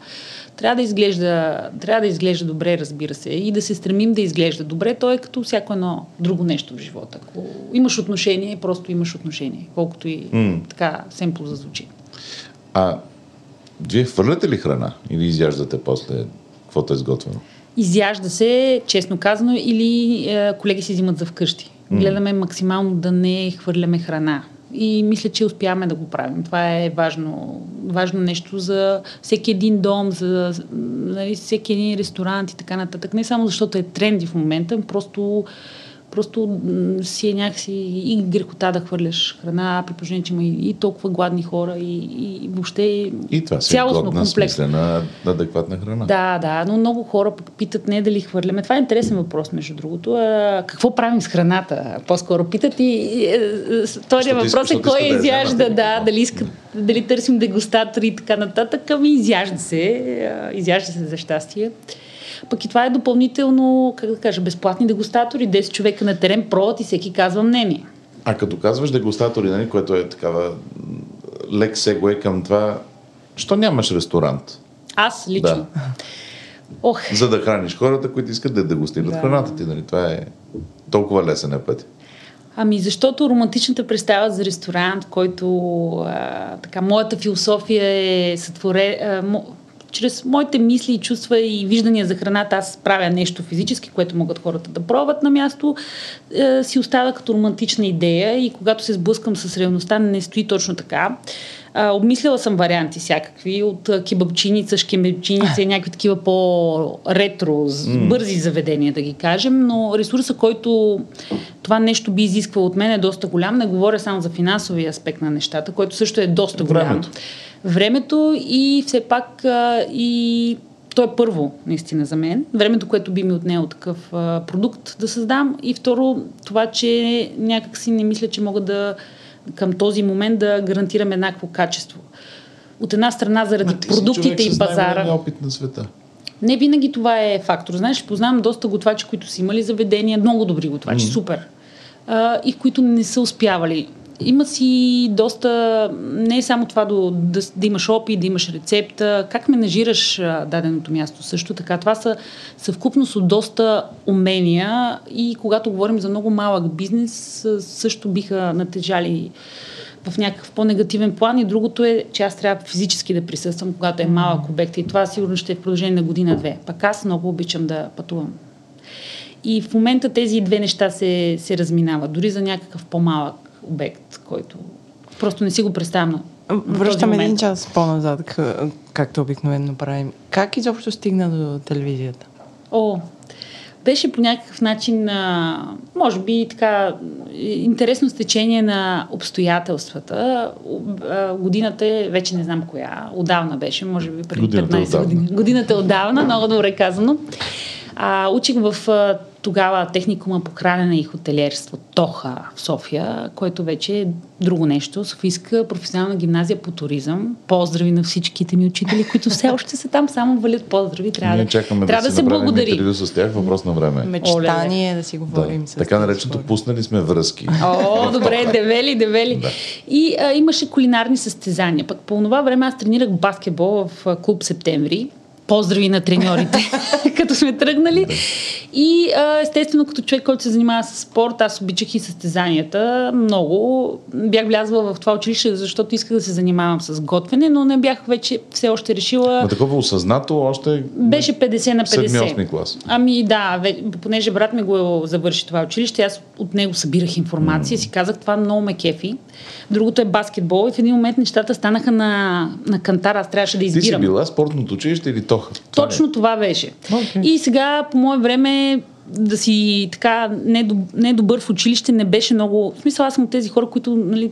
C: Трябва да изглежда, трябва да изглежда добре, разбира се, и да се стремим да изглежда добре. То е като всяко едно друго нещо в живота. Ако имаш отношение, просто имаш отношение, колкото и
B: М.
C: така семпло зазвучи.
B: А вие хвърляте ли храна или изяждате после каквото е сготвено?
C: Изяжда се, честно казано, или е, колеги си взимат за вкъщи. Гледаме максимално да не хвърляме храна. И мисля, че успяваме да го правим. Това е важно, важно нещо за всеки един дом, за нали, всеки един ресторант и така нататък. Не само защото е тренди в момента, просто, просто си е някакси и грехота да хвърляш храна, при положение, че има и, и толкова гладни хора и, и въобще
B: И това е
C: цялостно
B: годна,
C: комплексно.
B: смислена, адекватна храна.
C: Да, да, но много хора пък питат не дали хвърляме. Това е интересен въпрос, между другото. А, какво правим с храната? По-скоро питат и, и е, е, втория въпрос е кой
B: да
C: изяжда,
B: вземат.
C: да, дали, иска, дали търсим дегустатори и така нататък. Ами изяжда се, а, изяжда се за щастие. Пък и това е допълнително, как да кажа, безплатни дегустатори, 10 човека на терен пробват и всеки казва мнение.
B: А като казваш дегустатори, нали, което е такава лек сегуе към това, що нямаш ресторант?
C: Аз лично.
B: Да.
C: Ох,
B: За да храниш хората, които искат да дегустират
A: Да.
B: храната ти. Нали? Това е толкова лесен е път.
C: Ами защото романтичната представа за ресторант, който а, така, моята философия е сътворе, а, мо, чрез моите мисли чувства и виждания за храната, аз правя нещо физически, което могат хората да пробват на място, е, си остава като романтична идея и когато се сблъскам с реалността, не стои точно така. А, обмисляла съм варианти всякакви, от кебабчиница, шкембчиница и някакви такива по-ретро, бързи заведения, да ги кажем, но ресурса, който това нещо би изисквало от мен е доста голям. Не говоря само за финансовия аспект на нещата, който също е доста голям.
B: Времето.
C: Времето и все пак а, и то е първо, наистина, за мен. Времето, което би ми отнело такъв а, продукт да създам. И второ, това, че някак си не мисля, че мога да към този момент да гарантирам еднакво качество. От една страна заради продуктите и пазара.
B: опит на света.
C: Не винаги това е фактор. Знаеш, познавам доста готвачи, които са имали заведения, много добри готвачи, mm. супер, а, и които не са успявали. Има си доста, не е само това да, да, да имаш опит, да имаш рецепта, как менажираш даденото място също така. Това са съвкупност от доста умения и когато говорим за много малък бизнес, също биха натежали в някакъв по-негативен план и другото е, че аз трябва физически да присъствам, когато е малък обект и това сигурно ще е в продължение на година-две. Пак аз много обичам да пътувам. И в момента тези две неща се, се разминават, дори за някакъв по-малък обект, който просто не си го представям на, на този
A: Връщам
C: момент.
A: един час по-назад, к- както обикновено правим. Как изобщо стигна до телевизията?
C: О, беше по някакъв начин, а, може би така, интересно стечение на обстоятелствата. Годината е, вече не знам коя, отдавна беше, може би преди
B: Годината е
C: 15
B: отдавна.
C: години. Годината е отдавна, много добре казано. А, учих в тогава техникума по хранене и хотелиерство Тоха в София, което вече е друго нещо. Софийска професионална гимназия по туризъм. Поздрави на всичките ми учители, които все още са там, само валят поздрави. Трябва,
B: Ние
C: да,
B: чакаме
C: трябва
B: да,
C: да се благодари.
B: интервю с тях. Въпрос на време.
A: Мечтание е да си говорим
B: Да.
A: с
B: Така нареченото пуснали сме връзки.
C: О, добре, девели, девели.
B: Да.
C: И а, имаше кулинарни състезания. Пък по това време аз тренирах баскетбол в клуб Септември. Поздрави на треньорите, като сме тръгнали. И а, естествено, като човек, който се занимава с спорт, аз обичах и състезанията много. Бях влязла в това училище, защото исках да се занимавам с готвене, но не бях вече все още решила.
B: Но такова осъзнато още
C: Беше 50 на 50.
B: 7-8 клас.
C: Ами да, понеже брат ми го завърши това училище, аз от него събирах информация и си казах, това много ме кефи. Другото е баскетбол и в един момент нещата станаха на, на кантар, аз трябваше да
B: Ти си
C: избирам.
B: била спортното училище или Тоха?
C: Точно това беше.
B: Окей.
C: И сега, по мое време, да си така недоб- недобър в училище не беше много... В смисъл, аз съм от тези хора, които, нали,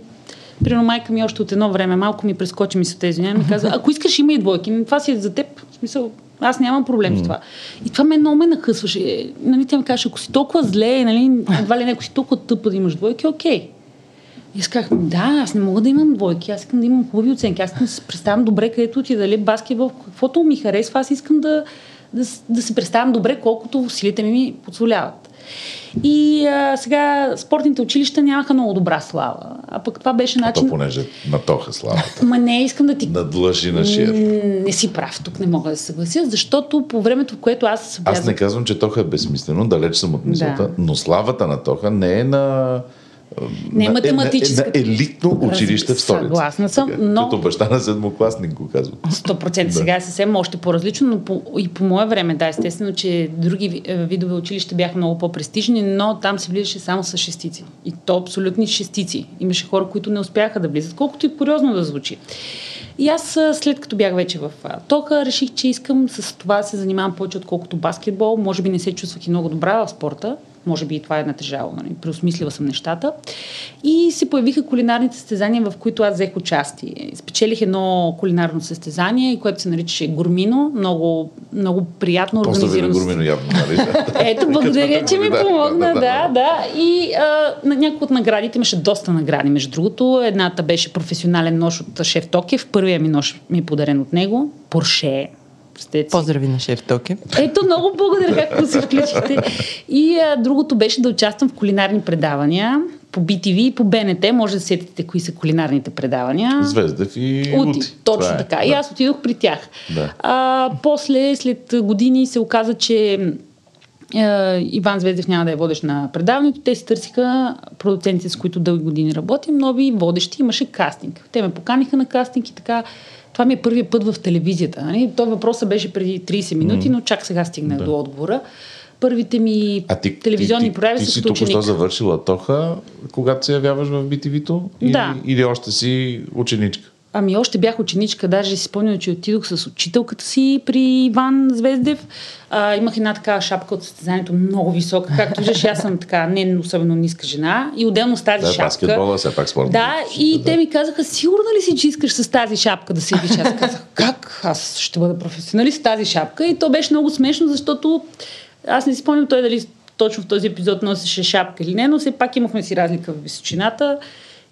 C: Примерно майка ми още от едно време, малко ми прескочи ми се тези ми каза, ако искаш има и двойки, това си е за теб. В смисъл, аз нямам проблем с това. И това ме много ме нахъсваше. Нали, тя ми каже, ако си толкова зле, нали, едва ли не, ако си толкова тъпа да имаш двойки, окей. И аз казах, да, аз не мога да имам двойки, аз искам да имам хубави оценки, аз искам да се представям добре където ти дали баскетбол, каквото ми харесва, аз искам да, да, да се представям добре, колкото силите ми ми позволяват. И а, сега спортните училища нямаха много добра слава, а пък това беше
B: То
C: начин...
B: понеже на Тоха славата.
C: Ма не, искам да ти
B: Надлъжи на шир.
C: Не си прав, тук не мога да се съглася, защото по времето, в което аз
B: Аз не казвам, че Тоха е безсмислено, далеч съм от мисълта,
C: Да.
B: но славата на Тоха не е на...
C: Не е
B: на-
C: математическа.
B: Е, на елитно училище в столица.
C: Съгласна съм, но-
B: Като баща на седмокласник го казвам.
C: 100%
B: Да.
C: сега е съвсем още по-различно, но по, и по мое време, да, естествено, че други е, видове училища бяха много по-престижни, но там се влизаше само с шестици. И то абсолютни шестици. Имаше хора, които не успяха да влизат, колкото и куриозно да звучи. И аз, след като бях вече в Тока, реших, че искам с това да се занимавам повече, отколкото баскетбол. Може би не се чувствах и много добра в спорта. Може би и това е натежало. Нали? Преосмислила съм нещата. И се появиха кулинарните състезания, в които аз взех участие. Спечелих едно кулинарно състезание, което се наричаше Гурмино. Много, много приятно
B: на
C: организирано.
B: Гурмино явно, нали?
C: Ето, благодаря, че ми помогна.
B: да, да,
C: Да, да. И а, на някои от наградите имаше доста награди. Между другото, едната беше професионален нож от шеф Токев. Първия ми нож ми е подарен от него. Порше. Си.
A: Поздрави на шеф Токи.
C: Ето, много благодаря, както се включихте. И а, другото беше да участвам в кулинарни предавания. по BTV и по БНТ, може да сетите кои са кулинарните предавания.
B: Звездев и
C: Ути,
B: Ути.
C: точно
B: е.
C: така.
B: Да.
C: И аз отидох при тях.
B: Да.
C: А, после, след години се оказа, че Иван Звездев няма да е водещ на предаването. Те си търсиха продуцентите, с които дълги години работим, нови водещи. Имаше кастинг. Те ме поканиха на кастинг и така. Това ми е първият път в телевизията. Нали? Той въпросът беше преди 30 минути, но чак сега стигнах
B: Да.
C: до отговора. Първите ми
B: А ти,
C: телевизионни
B: ти, ти,
C: прояви
B: ти
C: са
B: си току-що завършила тоха, когато се явяваш в? Или,
C: Да.
B: или още си ученичка?
C: Ами още бях ученичка, даже си спомням, че отидох с учителката си при Иван Звездев. А, имах една такава шапка от състезанието, много висока. Както виждаш, аз съм така не особено ниска жена. И отделно с тази
B: Да,
C: шапка.
B: баскетбола, все пак спорт.
C: Да, и те ми казаха, сигурна ли си, че искаш с тази шапка да седиш? Аз казах, как? Аз ще бъда професионалист с тази шапка. И то беше много смешно, защото аз не си спомням той дали точно в този епизод носеше шапка или не, но все пак имахме си разлика в височината.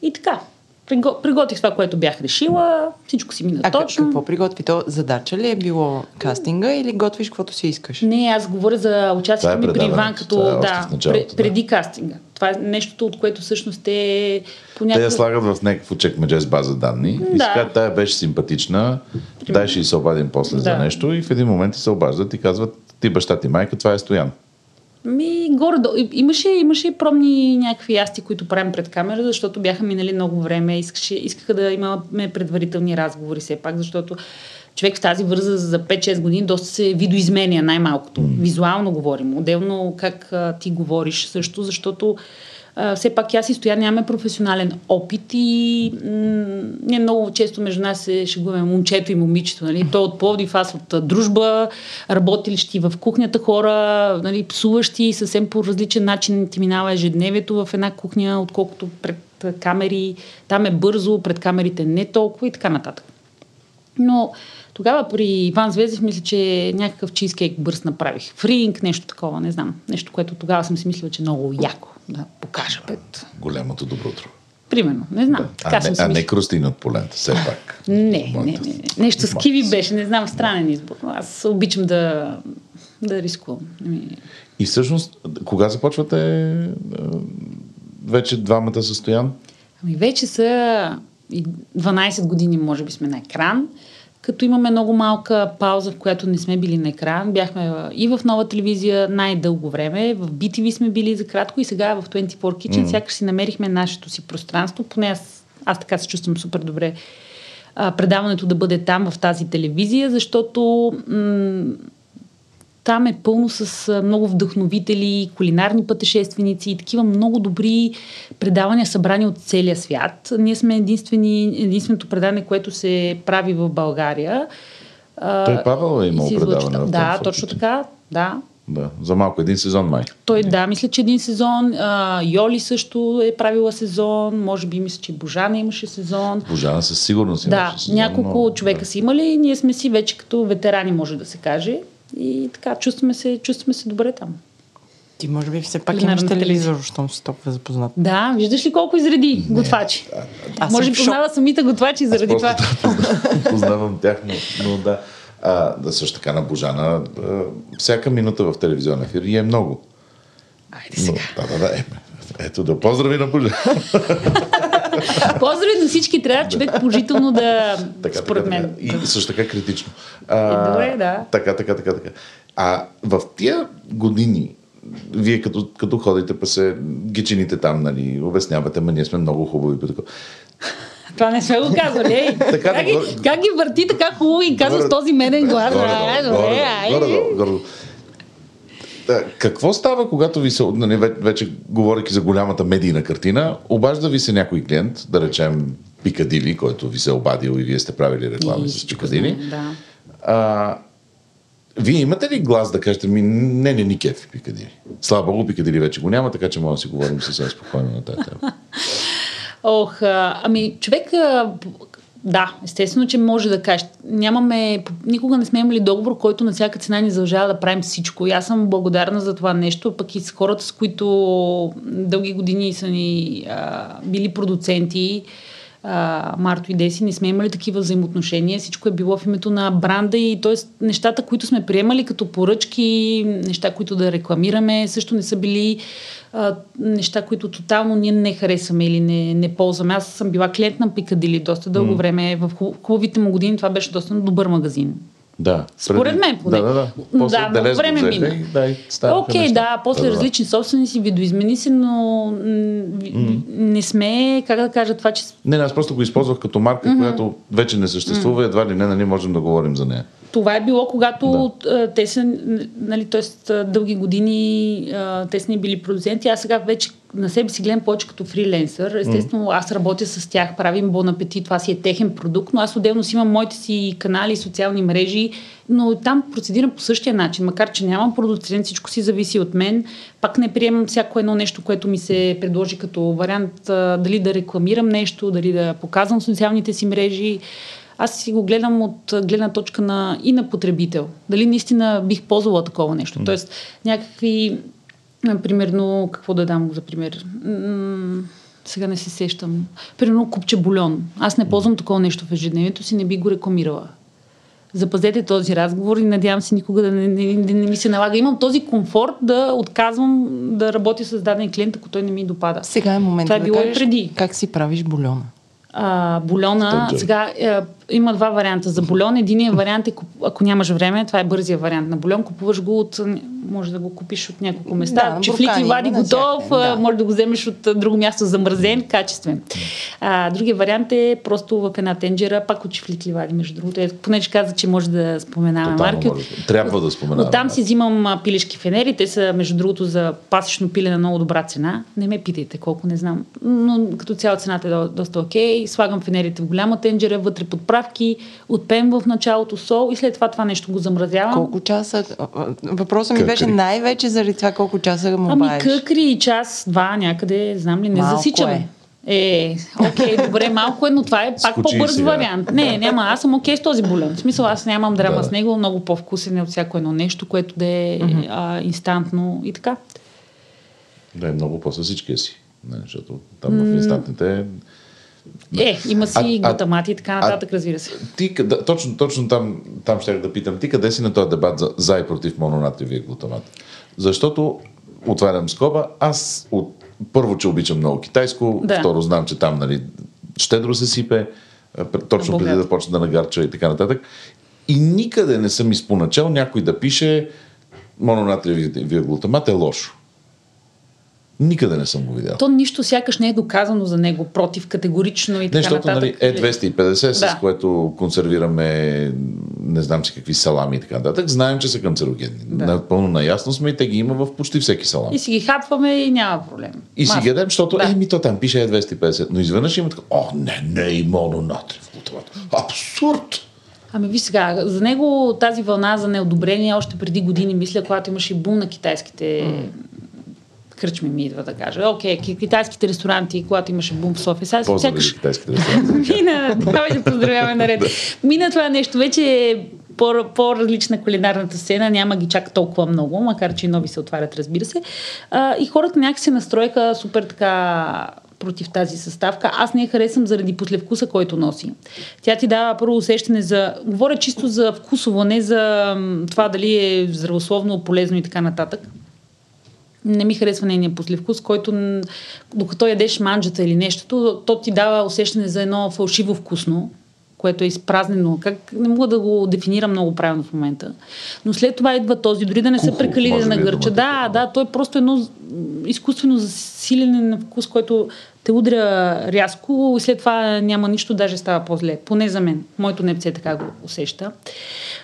C: И така, приготвих това, което бях решила, всичко си мина
A: А
C: точно.
A: какво приготви? То задача ли е било кастинга или готвиш каквото си искаш?
C: Не, аз говоря за участието
B: е
C: ми при Иван като
B: е
C: да,
B: началото,
C: пре-
B: да.
C: преди кастинга. Това е нещото, от което всъщност те по
B: Те я слагат в някакво чекмедже с база данни и
C: Да.
B: си казват, тая беше симпатична, дай ще й се обадим после за
C: Да.
B: нещо и в един момент ти се обаждат и казват, ти баща ти майка, това е Стоян.
C: Ми, горе имаше, имаше и пробни някакви ясти, които правим пред камера, защото бяха минали много време. Искаше, искаха да имаме предварителни разговори все пак, защото човек в тази върза за 5-6 години доста се видоизменя най-малкото. Визуално говорим. Отделно как а, ти говориш също, защото все пак аз и Стоян нямаме професионален опит и м- ние много често между нас се шегуваме момчето и момичето. Нали? Той от Пловдив, аз от дружба, работилищи в кухнята хора, нали, псуващи съвсем по различен начин ти минава ежедневието в една кухня, отколкото пред камери. Там е бързо, пред камерите не толкова и така нататък. Но тогава при Иван Звездев мисля, че някакъв чизкейк бърз направих. Фринг, нещо такова, не знам. Нещо, което тогава съм си мислила, че е много яко да покажа пред.
B: Голямото добро утро.
C: Примерно, не знам.
B: А,
C: Така
B: не,
C: съм си
B: а не крустин от полента, все пак.
C: Не, не, не, не. Нещо с киви беше, не знам, странен избор. Аз обичам да, да рискувам. Ами,
B: И всъщност, кога започвате а, вече двамата състоян?
C: Ами вече са и 12 години, може би сме на екран, като имаме много малка пауза, в която не сме били на екран. Бяхме и в нова телевизия най-дълго време, в BTV сме били за кратко и сега в 24 Kitchen, mm. сякаш си намерихме нашето си пространство, поне аз, аз така се чувствам супер добре а, предаването да бъде там в тази телевизия, защото м- там е пълно с много вдъхновители, кулинарни пътешественици и такива много добри предавания, събрани от целия свят. Ние сме единствени, единственото предаване, което се прави в България.
B: Той Павел е имал предаване
C: Да, точно така. Да.
B: Да, за малко един сезон май.
C: Той, да, мисля, че един сезон. А, Йоли също е правила сезон. Може би, мисля, че Божана имаше сезон.
B: Божана със сигурност
C: Да,
B: имаше сезон,
C: няколко
B: но-
C: човека
B: да.
C: са имали. Ние сме си вече като ветерани, може да се каже. И така, чувстваме се, чувстваме се добре там.
A: Ти може би все пак имаш телевизор, щом си толкова запознат.
C: Да, виждаш ли колко изреди готвачи?
A: Аз
C: Може
A: съм
C: би познава самите готвачи заради това.
B: познавам тях, но, но да. А, да, също така на Божана, а, всяка минута в телевизионен ефир и е много.
C: Айде
B: Но,
C: сега.
B: да, да, да. Е, ето да поздрави на Божана.
C: Поздрави на всички, трябва човек положително да,
B: така,
C: според
B: така,
C: мен.
B: Така. И също така критично.
C: Е, добре, да.
B: Така, така, така, така. А в тия години, вие като, като ходите, па се гичините там, нали, обяснявате, ма ние сме много хубави.
C: Това не сме го казвали. Ей,
B: Така,
C: как, ги, как ги върти така хубаво и казва с този меден глас? Ай,
B: Горе-долу,
C: добре,
B: горе-долу,
C: ай.
B: горе-долу, горе-долу. Да, Какво става, когато ви се, нали, ве- вече говоряки за голямата медийна картина, обажда ви се някой клиент, да речем Пикадили, който ви се е обадил и вие сте правили реклами
C: И
B: с Пикадили.
C: Да.
B: А, вие имате ли глас да кажете ми, не, не ни кефи Пикадили? Слава Богу, Пикадили вече го няма, така че можем да си говорим съвсем спокойно на тази тема.
C: Ох, ами човек, да, естествено, че може да каже. Нямаме, никога не сме имали договор, който на всяка цена ни задължава да правим всичко. И аз съм благодарна за това нещо, пък и с хората, с които дълги години са ни а, били продуценти. А, Марто и Деси, не сме имали такива взаимоотношения. Всичко е било в името на бранда и т.е. нещата, които сме приемали като поръчки, неща, които да рекламираме, също не са били а, неща, които тотално ние не харесваме или не, не ползваме. Аз съм била клиент на Пикадили доста дълго mm. време. В хубавите му години това беше доста добър магазин.
B: Да.
C: Според мен поне.
B: Да, да, да. После
C: да, много време
B: взеха
C: мина.
B: Да,
C: Окей,
B: неща.
C: да, после
B: да, да,
C: различни собственици, видоизмени се, но м, mm. не сме, как да кажа, това, че
B: Не, не, аз просто го използвах като марка, mm-hmm. която вече не съществува, едва ли не, нали можем да говорим за нея.
C: Това е било, когато да. те са, нали, т.е. дълги години а, те са ни били продуценти. Аз сега вече на себе си гледам повече като фриленсър. Естествено, mm. аз работя с тях, правим бон апетит, това си е техен продукт, но аз отделно си имам моите си канали, социални мрежи, но там процедирам по същия начин, макар че нямам продуцент, всичко си зависи от мен. Пак не приемам всяко едно нещо, което ми се предложи като вариант, дали да рекламирам нещо, дали да показвам социалните си мрежи аз си го гледам от гледна точка на, и на потребител. Дали наистина бих ползвала такова нещо. Mm. Тоест, някакви, примерно, какво да дам за пример? Сега не се сещам. Примерно купче бульон. Аз не ползвам такова нещо в ежедневието си, не би го рекламирала. Запазете този разговор и надявам се никога да не, не, не, не ми се налага. Имам този комфорт да отказвам да работя с даден клиент, ако той не ми допада.
A: Сега е момент
C: Това е
A: да
C: било и
A: кажеш
C: преди.
A: как си правиш бульона.
C: а, бульона. Сега е, има два варианта за бульон. Единият вариант е, ако нямаш време, това е бързия вариант на бульон. Купуваш го от, може да го купиш от няколко места.
A: Да,
C: Чифлик и вади готов, да. може да го вземеш от друго място замразен, качествен. А, другия вариант е просто в една тенджера, пак от чифлик ли вади, между другото. Е, понеже каза, че може да споменаваме
B: Тотално
C: марки.
B: може. Трябва да споменаваме.
C: Оттам си взимам пилешки фенери. Те са, между другото, за пасечно пиле на много добра цена. Не ме питайте колко, не знам. Но като цяло цената е до- доста окей. Слагам фенерите в голяма тенджера, вътре подправки, отпем в началото сол и след това това нещо го замразявам.
A: Колко часа? Въпросът ми
B: Къкри.
A: беше най-вече заради това колко часа му
C: Ами
A: бавиш.
C: къкри и час, два някъде, знам ли, не
A: Малко
C: засичам.
A: е.
C: Е, окей, добре, малко е, но това е пак
B: Скочи
C: по-бърз
B: сега.
C: вариант. Не, няма, аз съм окей с този бульон. В смисъл, аз нямам драма
B: Да.
C: с него, много по-вкусен е от всяко едно нещо, което да е а, инстантно и така.
B: Да, е много после всичкия си. Не, защото там в инстантните...
C: Е, има си
B: А- а-
C: глутамати и така нататък, разбира се.
B: Ти, къде- точно, точно там, там ще да питам, ти къде си на този дебат за, за и против мононатриевия глутамат? Защото, отварям скоба, аз от, първо, че обичам много китайско,
C: Да.
B: второ, знам, че там нали, щедро се сипе, а, точно преди
C: Богато.
B: да почне да нагарча и така нататък. И никъде не съм изпоначал някой да пише мононатриевия глутамат е лошо. Никъде не съм го видял.
C: То нищо сякаш не е доказано за него, против категорично и така
B: защото нали,
C: нататък.
B: Е250, с
C: Да.
B: което консервираме не знам си какви салами и така нататък, знаем, че са канцерогенни.
C: Да.
B: Напълно наясно сме и те ги има в почти всеки салам.
C: И си ги хапваме и няма проблем.
B: И си
C: Масно.
B: ги ядем, защото
C: Да.
B: е, ми то там пише Е250. Но изведнъж има така, о, не, не и мононатриев глутамат. Абсурд!
C: Ами ви сега, за него тази вълна за неодобрение още преди години, мисля, когато имаше бум на китайските кръчми ми идва да кажа. Окей, ки- китайските ресторанти, когато имаше бум в София, сега
B: Поздрави
C: сякаш
B: китайските ресторанти.
C: Мина, давай да поздравяваме наред. Мина това нещо, вече е по- по-различна кулинарната сцена, няма ги чак толкова много, макар че и нови се отварят, разбира се. А, и хората някак се настроиха супер така против тази съставка. Аз не я харесвам заради послевкуса, който носи. Тя ти дава първо усещане за... Говоря чисто за вкусово, не за това дали е здравословно, полезно и така нататък не ми харесва нейния послевкус, който докато ядеш манджата или нещото, то ти дава усещане за едно фалшиво вкусно, което е изпразнено. Как, не мога да го дефинирам много правилно в момента. Но след това идва този, дори да не се
B: Кухо,
C: прекали
B: може
C: да нагърча. Да, да, то е просто едно изкуствено засилене на вкус, който те удря рязко и след това няма нищо, даже става по-зле. Поне за мен. Моето непце така го усеща.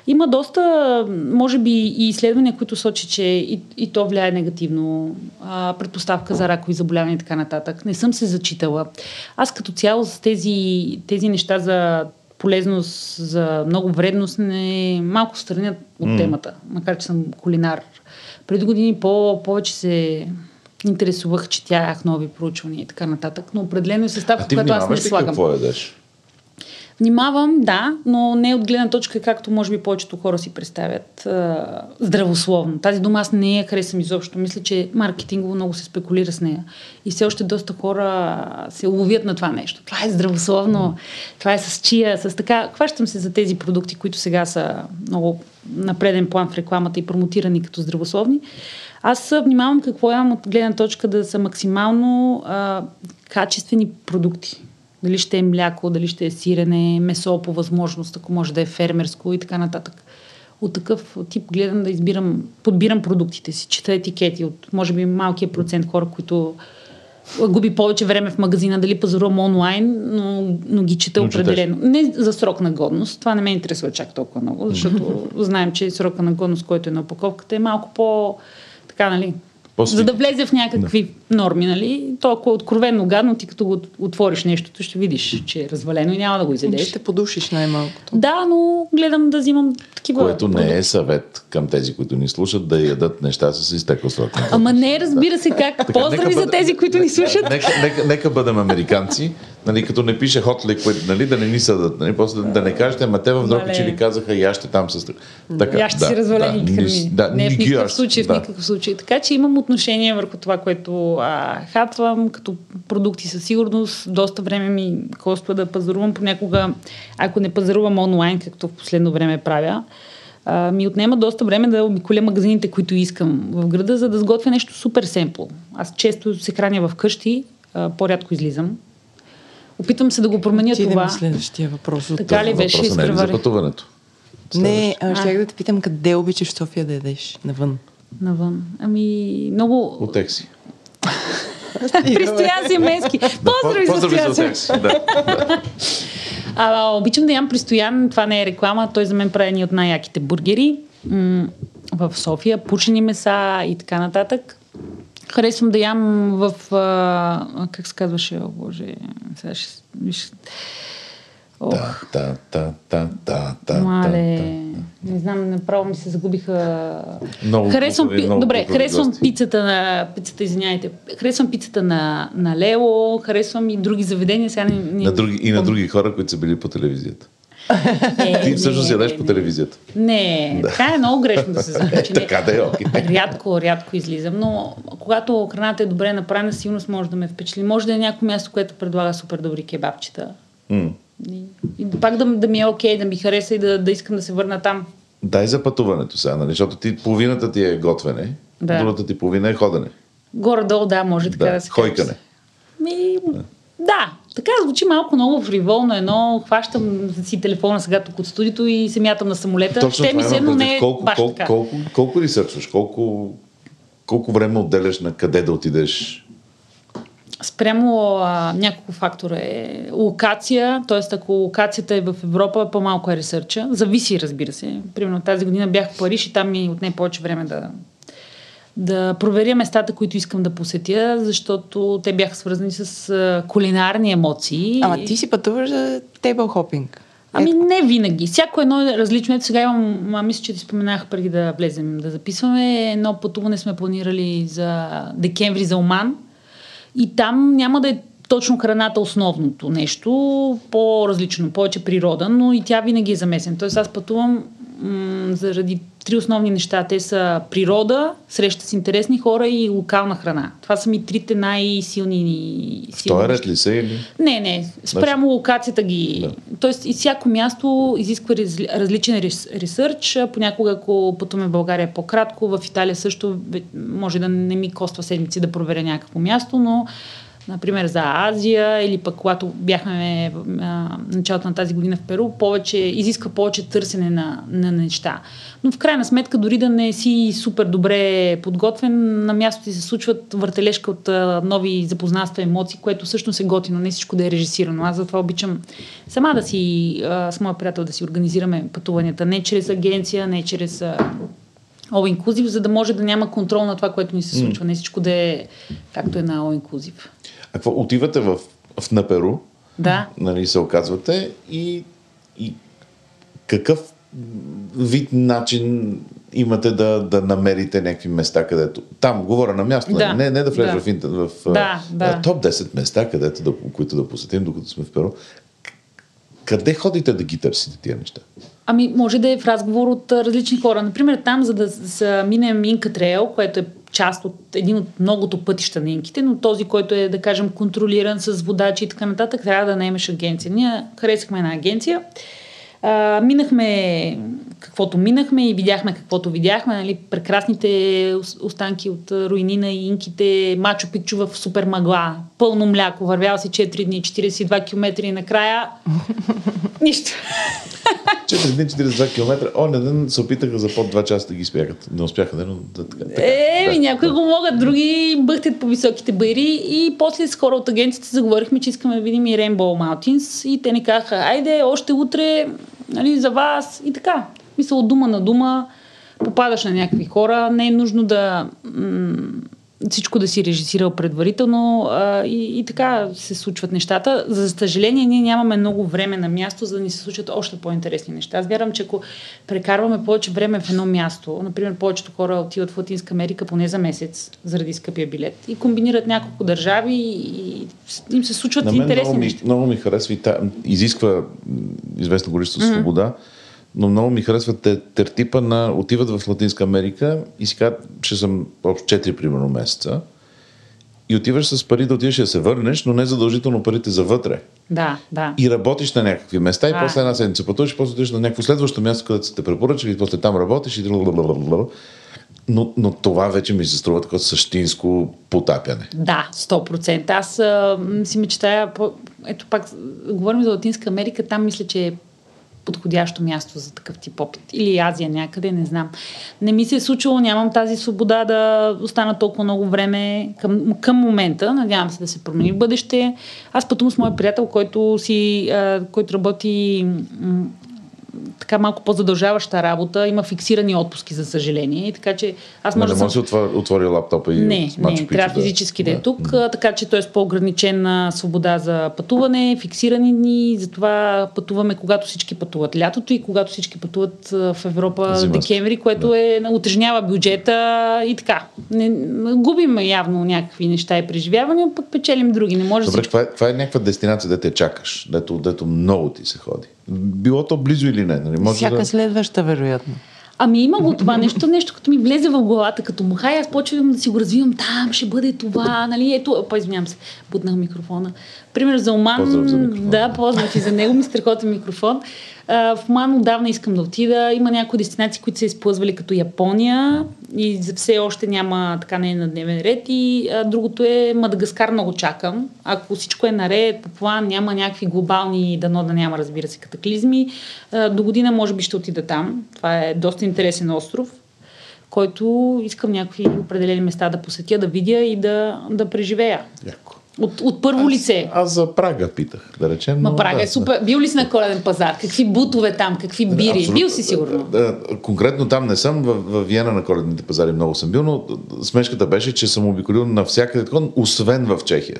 C: Има доста, може би, и изследвания, които сочи, че и, и то влияе негативно. А, предпоставка за ракови заболявания и така нататък. Не съм се зачитала. Аз като цяло с тези, тези неща за полезност, за много вредност, не малко страня от mm. темата, макар че съм кулинар. Преди години по, повече се интересувах, четях нови проучвания и така нататък, но определено е съставка, която аз не слагам.
B: какво ядеш?
C: Внимавам, да, но не от гледна точка, както може би повечето хора си представят а, здравословно. Тази дума аз не я харесвам изобщо. Мисля, че маркетингово много се спекулира с нея. И все още доста хора се ловят на това нещо. Това е здравословно, това е с чия, с така. Хващам се за тези продукти, които сега са много на преден план в рекламата и промотирани като здравословни. Аз внимавам какво имам от гледна точка да са максимално а, качествени продукти дали ще е мляко, дали ще е сирене, месо по възможност, ако може да е фермерско и така нататък. От такъв тип гледам да избирам, подбирам продуктите си, чета етикети от, може би, малкия процент хора, които губи повече време в магазина, дали пазарувам онлайн, но, но ги чета но определено. Четеш. Не за срок на годност, това не ме интересува чак толкова много, защото знаем, че срока на годност, който е на опаковката, е малко по, така, нали, после... За да влезе в някакви да. норми, нали? То ако е откровенно гадно, ти като го отвориш нещото, ще видиш, че е развалено и няма да го изедеш.
A: Ще подушиш най-малкото.
C: Да, но гледам да взимам такива.
B: Което не е съвет към тези, които ни слушат, да ядат неща с изтекъл срок.
C: Ама не, разбира се как. Така, Поздрави за тези, които ни слушат.
B: Нека, нека, нека бъдем американци нали, като не пише hot liquid, нали, да не ни съдат, нали, после да, не кажете, ама те в други че казаха яще там с...
C: Така, яще да, си развалени да, храни. Да, не в никакъв случай, да. в никакъв случай. Така че имам отношение върху това, което а, хапвам, като продукти със сигурност. Доста време ми коства да пазарувам. Понякога, ако не пазарувам онлайн, както в последно време правя, а, ми отнема доста време да обиколя магазините, които искам в града, за да сготвя нещо супер семпло. Аз често се храня в къщи, а, по-рядко излизам Опитвам се да го променя
A: Ти
C: това.
A: следващия въпрос.
C: Така ли беше?
B: Въпросът не е за пътуването.
A: Не, а, ще да те питам къде обичаш в София да ядеш? Навън.
C: Навън. Ами, много...
B: От Екси.
C: При Стоян Семенски. Поздрави за Стоян. Да, да. А, обичам да ям при Стоян. Това не е реклама. Той за мен прави ни от най-яките бургери м- в София. Пучени меса и така нататък. Харесвам да ям в... А, как се казваше? О, Боже, сега ще...
B: Да, да, да, да, да,
C: Мале, не знам, направо ми се загубиха.
B: Много
C: харесвам, пи... много Добре, харесвам пицата на... Пицата, извиняйте. Харесвам пицата на, на Лео, харесвам и други заведения. Сега не, не...
B: На други, и на други хора, които са били по телевизията. Е, Ти всъщност ядеш по телевизията.
C: Не, да. така е много грешно да се звучи.
B: така да е, окей.
C: Рядко, рядко излизам, но когато храната е добре направена, сигурност може да ме впечатли. Може да е някое място, което предлага супер добри кебабчета. Mm. И, и пак да, да ми е окей, да ми хареса и да, да искам да се върна там.
B: Дай за пътуването сега, нали? защото ти половината ти е готвене, да. другата ти половина е ходене.
C: Горе-долу, да, може така да, да се.
B: Хойкане.
C: Ми, да. Да, така звучи малко много фриволно едно. Хващам си телефона сега тук от студиото и се мятам на самолета.
B: Точно Ще ми се, но не е колко, баш колко, така. Колко, колко, колко ресърчваш? Колко, колко време отделяш на къде да отидеш?
C: Спрямо а, няколко фактора е локация, т.е. ако локацията е в Европа, по-малко е ресърча. Зависи, разбира се. Примерно тази година бях в Париж и там ми отне повече време да да проверя местата, които искам да посетя, защото те бяха свързани с кулинарни емоции.
A: Ама ти си пътуваш за тейбъл хопинг.
C: Ами не винаги. Всяко едно е различно. Ето сега имам, а, мисля, че ти споменах преди да влезем да записваме. Едно пътуване сме планирали за декември за Оман. И там няма да е точно храната основното нещо, по-различно, повече природа, но и тя винаги е замесена. Тоест аз пътувам м- заради три основни неща. Те са природа, среща с интересни хора и локална храна. Това са ми трите най-силни.
B: В този ред ли са или?
C: Не, не. Спрямо значи... локацията ги. Да. Тоест, и всяко място изисква различен ресърч. Понякога, ако пътуваме в България по-кратко, в Италия също може да не ми коства седмици да проверя някакво място, но например, за Азия или пък когато бяхме а, началото на тази година в Перу, повече, изисква повече търсене на, на неща. Но в крайна сметка, дори да не си супер добре подготвен, на място ти се случват въртележка от а, нови запознанства, емоции, което всъщност е готино, не всичко да е режисирано. Аз затова обичам сама да си, а, с моя приятел да си организираме пътуванията, не чрез агенция, не чрез All Inclusive, за да може да няма контрол на това, което ни се случва. Mm. Не всичко да е както е на All Inclusive.
B: Какво, отивате в, в на Перу,
C: да.
B: нали, се оказвате и, и какъв вид начин имате да, да намерите някакви места, където... Там, говоря на място, нали? да. не, не да влезеш да. в, интер... в
C: да, да.
B: топ 10 места, където да, които да посетим, докато сме в Перу. къде ходите да ги търсите тия неща?
C: Ами, може да е в разговор от различни хора. Например, там, за да минем Инка Трейл, което е част от един от многото пътища на инките, но този, който е, да кажем, контролиран с водачи и така нататък, трябва да наемеш агенция. Ние харесахме една агенция. А, минахме каквото минахме и видяхме каквото видяхме, нали, прекрасните ос- останки от руинина и инките, Мачо Пикчу в супер мъгла, пълно мляко, вървял си 4 дни, 42 км и накрая нищо.
B: 4 дни, 42 км. Оня ден се опитаха за под 2 часа да ги спягат. Не успяха, да, но да, така. така.
C: Е,
B: да,
C: да, някои
B: да.
C: го могат, други бъхтят по високите байри и после с хора от агенцията заговорихме, че искаме да видим и Rainbow Mountains и те ни казаха, айде, още утре, нали, за вас и така. Мисля, от дума на дума попадаш на някакви хора, не е нужно да м- всичко да си режисирал предварително а, и, и така се случват нещата. За съжаление, ние нямаме много време на място, за да ни се случат още по-интересни неща. Аз вярвам, че ако прекарваме повече време в едно място, например, повечето хора отиват в Латинска Америка поне за месец, заради скъпия билет, и комбинират няколко държави и им се случват
B: На мен
C: интересни
B: много ми,
C: неща.
B: много ми харесва и та, изисква известно количество mm-hmm. свобода, но много ми харесва те, тертипа на отиват в Латинска Америка и си казват, че съм общо 4 примерно месеца и отиваш с пари да отидеш и да се върнеш, но не задължително парите за вътре.
C: Да, да.
B: И работиш на някакви места и
C: А.
B: после една седмица пътуваш и после отидеш на някакво следващо място, където са те препоръчали и после там работиш и но, но това вече ми се струва такова същинско потапяне.
C: Да, 100%. Аз а, си мечтая, ето пак говорим за Латинска Америка, там мисля, че е подходящо място за такъв тип опит. Или Азия някъде, не знам. Не ми се е случило, нямам тази свобода да остана толкова много време към, към момента. Надявам се да се промени в бъдеще. Аз пътувам с мой приятел, който, си, а, който работи така малко по-задължаваща работа. Има фиксирани отпуски, за съжаление. И така че аз може
B: не
C: да
B: може
C: съм
B: да си отвори, отвори лаптопа и
C: не, не,
B: Picchu
C: трябва
B: да-
C: физически да е тук, а, така че той е с по-ограничена свобода за пътуване, фиксирани дни, затова пътуваме когато всички пътуват лятото и когато всички пътуват в Европа
B: Зимата.
C: декември, което е утежнява бюджета и така. Не, губим явно някакви неща и преживявания, пък печелим други. Не може
B: Добре,
C: всичко.
B: каква е, каква е някаква дестинация, да те чакаш, дето, дето много ти се ходи? Било то близо или не? Нали? Може
A: Всяка
B: да...
A: следваща, вероятно.
C: Ами има го това нещо, нещо като ми влезе в главата, като муха и аз почвам да си го развивам, там ще бъде това, нали, ето, па извинявам се, бутнах микрофона. Пример за Оман,
B: Поздрав за микрофона.
C: да, поздрав и за него, ми страхотен микрофон. А, в Оман отдавна искам да отида, има някои дестинации, които са изплъзвали като Япония и за все още няма, така не е на дневен ред и а, другото е Мадагаскар много чакам. Ако всичко е наред, по план, няма някакви глобални, дано да няма, разбира се, катаклизми, а, до година може би ще отида там. Това е доста интересен остров който искам някакви определени места да посетя, да видя и да, да преживея.
B: Яко.
C: От, от първо лице.
B: Аз за Прага питах, да речем.
C: Ма
B: но
C: Прага
B: да,
C: е супер. Бил ли си на коледен пазар? Какви бутове там? Какви бири?
B: Абсолютно.
C: Бил си сигурно.
B: Да, да, конкретно там не съм, в, в Виена на коледните пазари много съм бил, но смешката беше, че съм обиколил навсякъде, освен в Чехия.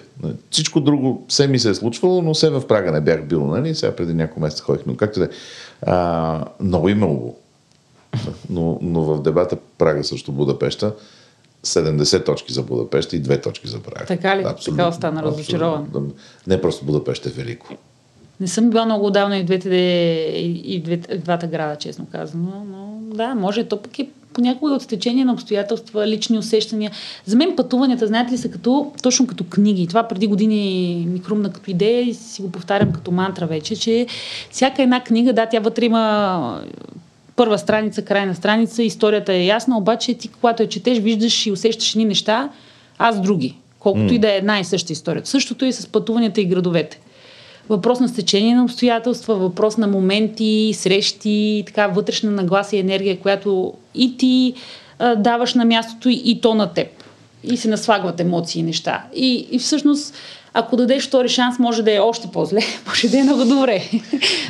B: Всичко друго все ми се е случвало, но все в Прага не бях бил, нали? Сега преди няколко месеца ходих, но както да е. Много имало. Но, но в дебата Прага срещу Будапешта 70 точки за Будапешта и 2 точки за Прага.
C: Така ли?
B: Абсолютно,
C: Така остана разочарован.
B: Не просто Будапешта е велико.
C: Не съм била много отдавна и в, двете, и, в двете, двата града, честно казано. Но да, може. То пък е понякога от стечение на обстоятелства, лични усещания. За мен пътуванията, знаете ли, са като, точно като книги. Това преди години ми хрумна като идея и си го повтарям като мантра вече, че всяка една книга, да, тя вътре има първа страница, крайна страница, историята е ясна, обаче ти, когато я четеш, виждаш и усещаш едни неща, аз други. Колкото mm. и да е една и съща история. Същото е и с пътуванията и градовете. Въпрос на стечение на обстоятелства, въпрос на моменти, срещи, така вътрешна нагласа и енергия, която и ти а, даваш на мястото и, и то на теб. И се наслагват емоции и неща. И, и всъщност, ако дадеш втори шанс, може да е още по-зле, може да е много добре.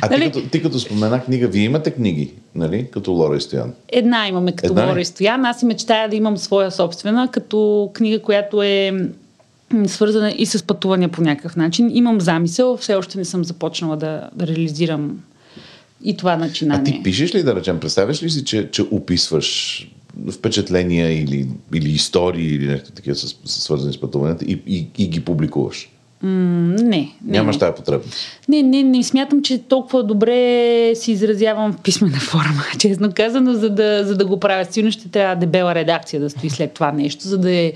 B: А
C: Нали?
B: ти, като, ти като спомена книга, вие имате книги, нали? Като Лора и Стоян.
C: Една имаме като
B: Една?
C: Лора и Стоян. Аз си мечтая да имам своя собствена, като книга, която е свързана и с пътувания по някакъв начин. Имам замисъл, все още не съм започнала да, да реализирам и това
B: А
C: начинание.
B: ти пишеш ли, да речем, представяш ли си, че, че описваш впечатления или, или истории или нещо такива свързани с пътуванията и, и, и ги публикуваш?
C: М, не, не.
B: Нямаш тая потребност.
C: Не, не, не смятам, че толкова добре си изразявам в писмена форма, честно казано, за да, за да го правя. Сигурно ще трябва дебела редакция да стои след това нещо, за да е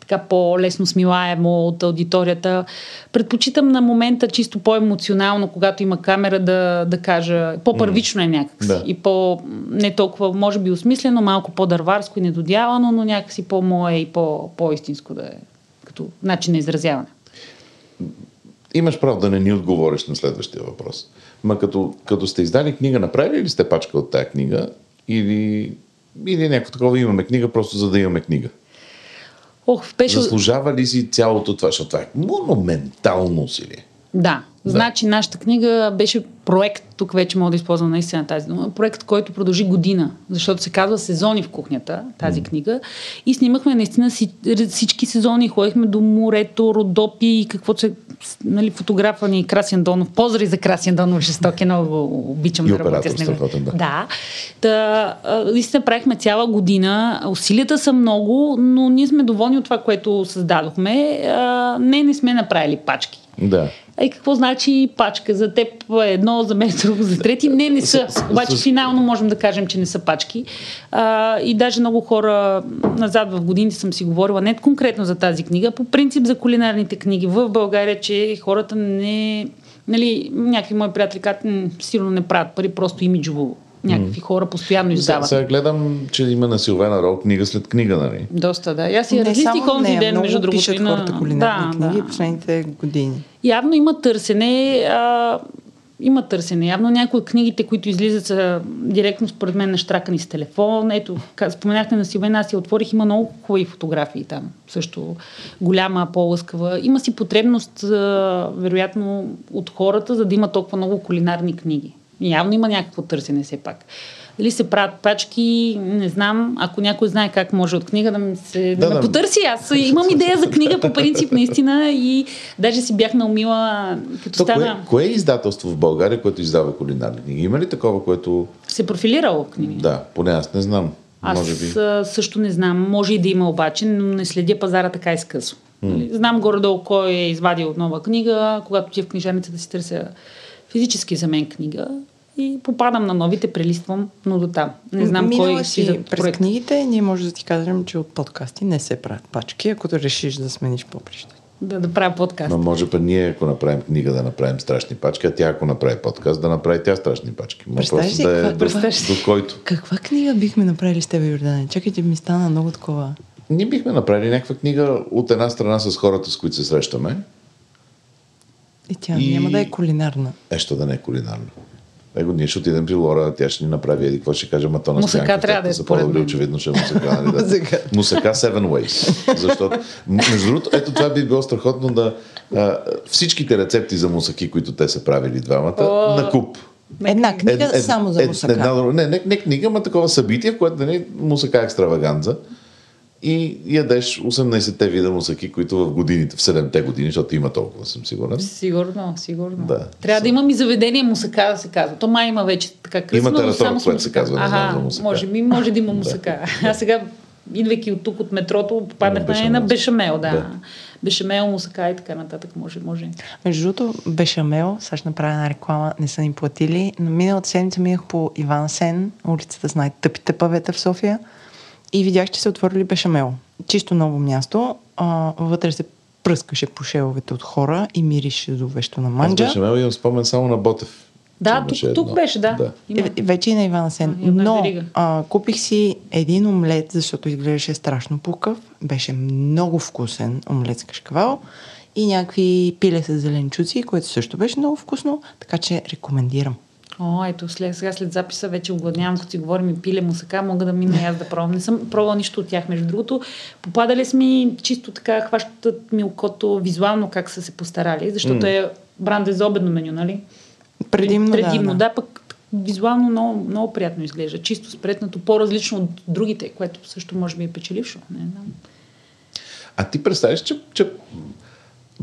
C: така по-лесно смилаемо от аудиторията. Предпочитам на момента чисто по-емоционално, когато има камера, да, да кажа, по-първично е някакси.
B: Да.
C: И по, не толкова, може би, осмислено, малко по-дърварско и недодявано, но някакси по-мое и по, по-истинско да е като начин на изразяване.
B: Имаш право да не ни отговориш на следващия въпрос. Ма като, като сте издали книга, направили ли сте пачка от тая книга? Или, или някакво такова имаме книга, просто за да имаме книга?
C: Ох, беше...
B: Заслужава ли си цялото това? Защото това е монументално усилие.
C: Да.
B: Да.
C: Значи нашата книга беше проект, тук вече мога да използвам наистина тази дума, проект, който продължи година, защото се казва сезони в кухнята, тази книга. И снимахме наистина си- всички сезони, ходихме до морето, Родопи и каквото се, нали, фотографа ни Красен Донов. Поздрави за Красен Донов, жестоки, много обичам
B: И
C: да работя с него.
B: страхотен, да.
C: Да. Та, наистина правихме цяла година. Усилията са много, но ние сме доволни от това, което създадохме. Не, не сме направили пачки.
B: Да.
C: А и какво значи пачка? За теб е едно, за мен друго, за трети. Не, не са. Обаче финално можем да кажем, че не са пачки. А, и даже много хора назад в годините съм си говорила, не конкретно за тази книга, по принцип за кулинарните книги в България, че хората не... Нали, някакви мои приятели казват, «М, сигурно не правят пари, просто имиджово. Някакви хора постоянно
B: Сега,
C: издават.
B: сега гледам, че има на Силвена Рол книга след книга, нали?
C: Доста, да. И Аз си разлистих онзи ден,
A: много
C: между другото.
A: пишат
C: на-
A: хората кулинарни
C: да,
A: книги
C: да.
A: последните години.
C: Явно има търсене. А, има търсене. Явно някои от книгите, които излизат, са директно според мен наштракани с телефон. Ето, споменахте на Силвена, аз я отворих, има много хубави фотографии там. Също голяма, по-лъскава. Има си потребност, а, вероятно, от хората, за да има толкова много кулинарни книги. Явно има някакво търсене все пак. Дали се правят пачки, не знам. Ако някой знае как може от книга да ме, се, да,
B: Да,
C: ме
B: да.
C: потърси, аз имам идея за книга по принцип наистина и даже си бях наумила, като
B: То, кое,
C: стана,
B: кое е издателство в България, което издава кулинарни книги? Има ли такова, което...
C: се профилирала в книги.
B: Да, поне аз не знам.
C: Аз
B: Може би.
C: също не знам. Може и да има обаче, но не следя пазара така изкъсо. Нали? Знам горе-долу кой е извадил нова книга, когато ти в книжарницата да си търся физически за мен книга и попадам на новите, прелиствам, но до там. Не знам
A: Минала
C: кой
A: си
C: за
A: през
C: проект.
A: книгите, ние може да ти кажем, че от подкасти не се правят пачки, ако да решиш да смениш поприще.
C: Да, да правя подкаст.
B: Но може па ние, ако направим книга, да направим страшни пачки, а тя, ако направи подкаст, да направи тя страшни пачки.
A: Ли
B: да е
A: каква-
B: до, до който.
A: Каква книга бихме направили с тебе, Йордане? Чакайте, ми стана много такова.
B: Ние бихме направили някаква книга от една страна с хората, с които се срещаме.
A: И тя
B: И-
A: няма да е кулинарна.
B: Е, що да не е кулинарна. Его, ние ще отидем при Лора, тя ще ни направи еди какво ще каже, ма то на
C: Мусака
B: Стоянка,
C: трябва да е
B: по-добри,
C: мен.
B: очевидно ще е мусака. Нали, да.
A: Мусака.
B: мусака Seven Ways. Защото, между другото, ето това би било страхотно да а, всичките рецепти за мусаки, които те са правили двамата,
C: О,
B: на куп.
A: Една книга
B: Ед- ед-
A: само за мусака.
B: Една, не, не, не книга, ма такова събитие, в което нали, мусака екстраваганза. И ядеш 18-те вида мусаки, които в годините, в 7-те години, защото има толкова, съм сигурен.
C: Сигурно, сигурно.
B: Да.
C: Трябва да имам и заведение мусака да се казва. То май има вече така кръстно,
B: Има
C: само с
B: което се казва, не знам за мусака.
C: може би, може да има мусака. А сега, идвайки от тук, от метрото, попаднахме
B: бешамел.
C: на бешамел, да.
B: Да.
C: Бешамел, мусака и така нататък. Може, може.
A: Между другото, Бешамел, сега ще направя една реклама, не са ни платили. Но миналата седмица минах по Иван Сен, улицата знае тъпите павета в София и видях, че се отворили Бешамел. Чисто ново място. А, вътре се пръскаше по шеловете от хора и мирише до вещо на
B: Аз
A: манджа.
B: беше мел имам спомен само на Ботев.
C: Да, тук, тук
B: едно.
C: беше, да.
B: да.
C: Има.
A: Е, вече и на Иван Сен.
C: А,
A: Но а, купих си един омлет, защото изглеждаше страшно пукав. Беше много вкусен омлет с кашкавал и някакви пиле с зеленчуци, което също беше много вкусно, така че рекомендирам.
C: О, ето, след, сега след записа вече огладнявам, като си говорим и пиле мусака, мога да мина и аз да пробвам. Не съм пробвала нищо от тях, между другото. Попадали сме чисто така, хващат ми окото визуално как са се постарали, защото е бранд е за обедно меню, нали?
A: Предимно,
C: Предимно,
A: да,
C: да, пък визуално много, много приятно изглежда. Чисто спретнато, по-различно от другите, което също може би е печелившо. Не знам.
B: А ти представиш, че, че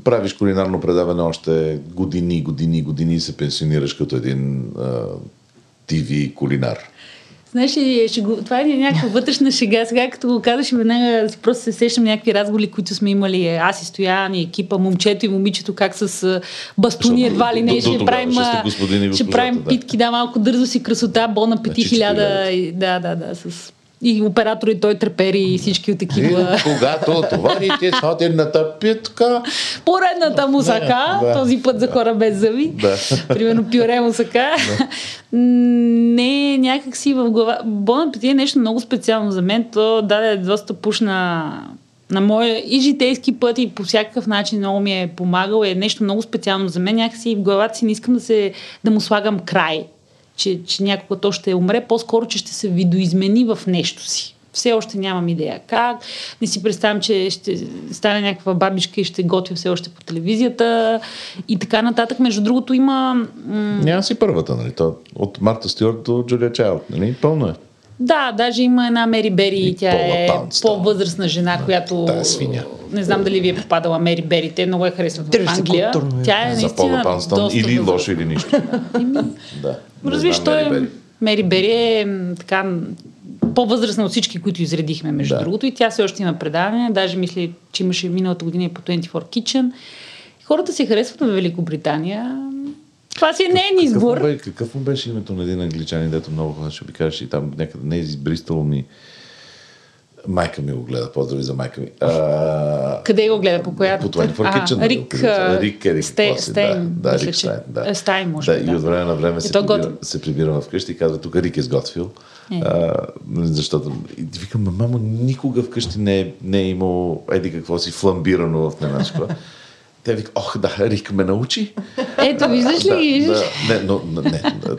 B: правиш кулинарно предаване още години, години, години и се пенсионираш като един а, ТВ кулинар.
C: Знаеш, това е някаква вътрешна шега. Сега, като го казваш, веднага просто се сещам някакви разговори, които сме имали. Аз и Стоян, и екипа, момчето и момичето, как с бастуни едва ли не. Ще правим,
B: ще
C: правим
B: да.
C: питки, да, малко дързо си красота, бон на пети
B: чичко
C: хиляда. Да, да, да. С... И оператор и той трепери и всички от екипа.
B: И когато товарите сходената питка,
C: Поредната мусака,
B: Да.
C: този път за хора без зъби.
B: Да.
C: Примерно пюре мусака. Не, някак си в глава. Бон апетит е нещо много специално за мен. То даде доста пуш на, на моя и житейски път и по всякакъв начин много ми е помагал. Е нещо много специално за мен. Някакси в главата си не искам да, се, да му слагам край. Че, че някога то ще умре. По-скоро, че ще се видоизмени в нещо си. Все още нямам идея как. Не си представям, че ще стане някаква бабичка и ще готвя все още по телевизията и така нататък. Между другото има... м-
B: няма си първата, нали? То, от Марта Стюарт до Джулия Чайлд, нали? Пълно е.
C: Да, даже има една Мери Бери,
B: И
C: тя
B: Пола
C: е по-възрастна жена, която...
B: тая свиня.
C: Не знам дали ви е попадала Мери Бери, те много я харесват в Англия.
A: е.
C: Тя е
B: За
C: наистина
B: Пола Панстън
C: доста
B: или лошо или нищо. да.
C: Разбираш, той
B: Мери
C: е...
B: Бери.
C: Мери Бери е така по-възрастна от всички, които изредихме, между
B: Да.
C: другото. И тя все още има предаване. Даже мисля, че имаше миналата година и по 24 Kitchen. Хората се харесват в Великобритания. Това си е
B: Какъв му,
C: избор.
B: какъв му беше името на един англичанин, дето много хора ще ви кажеш и там някъде не е избристало ми. Майка ми го гледа, поздрави за майка ми. А,
C: Къде го гледа? По коя?
B: По 24 Kitchen. нали,
C: Рик,
B: казва.
C: а,
B: Рик,
C: Сте- Стейн,
B: да, да, Рик Стайн, да.
C: е, Стайн, може
B: да,
C: би,
B: И
C: да.
B: от време на време
C: Е,
B: се, прибира, се прибира вкъщи и казва, тук Рик е сготвил.
C: Е.
B: А, нали, защото и викам, «Ма, мамо, никога вкъщи не е, не е имало еди какво си фламбирано в немашко. Те вика, ох да, Рик ме научи.
C: Ето, виждаш ли?
B: Да,
C: виждаш?
B: да, не, но, не, да,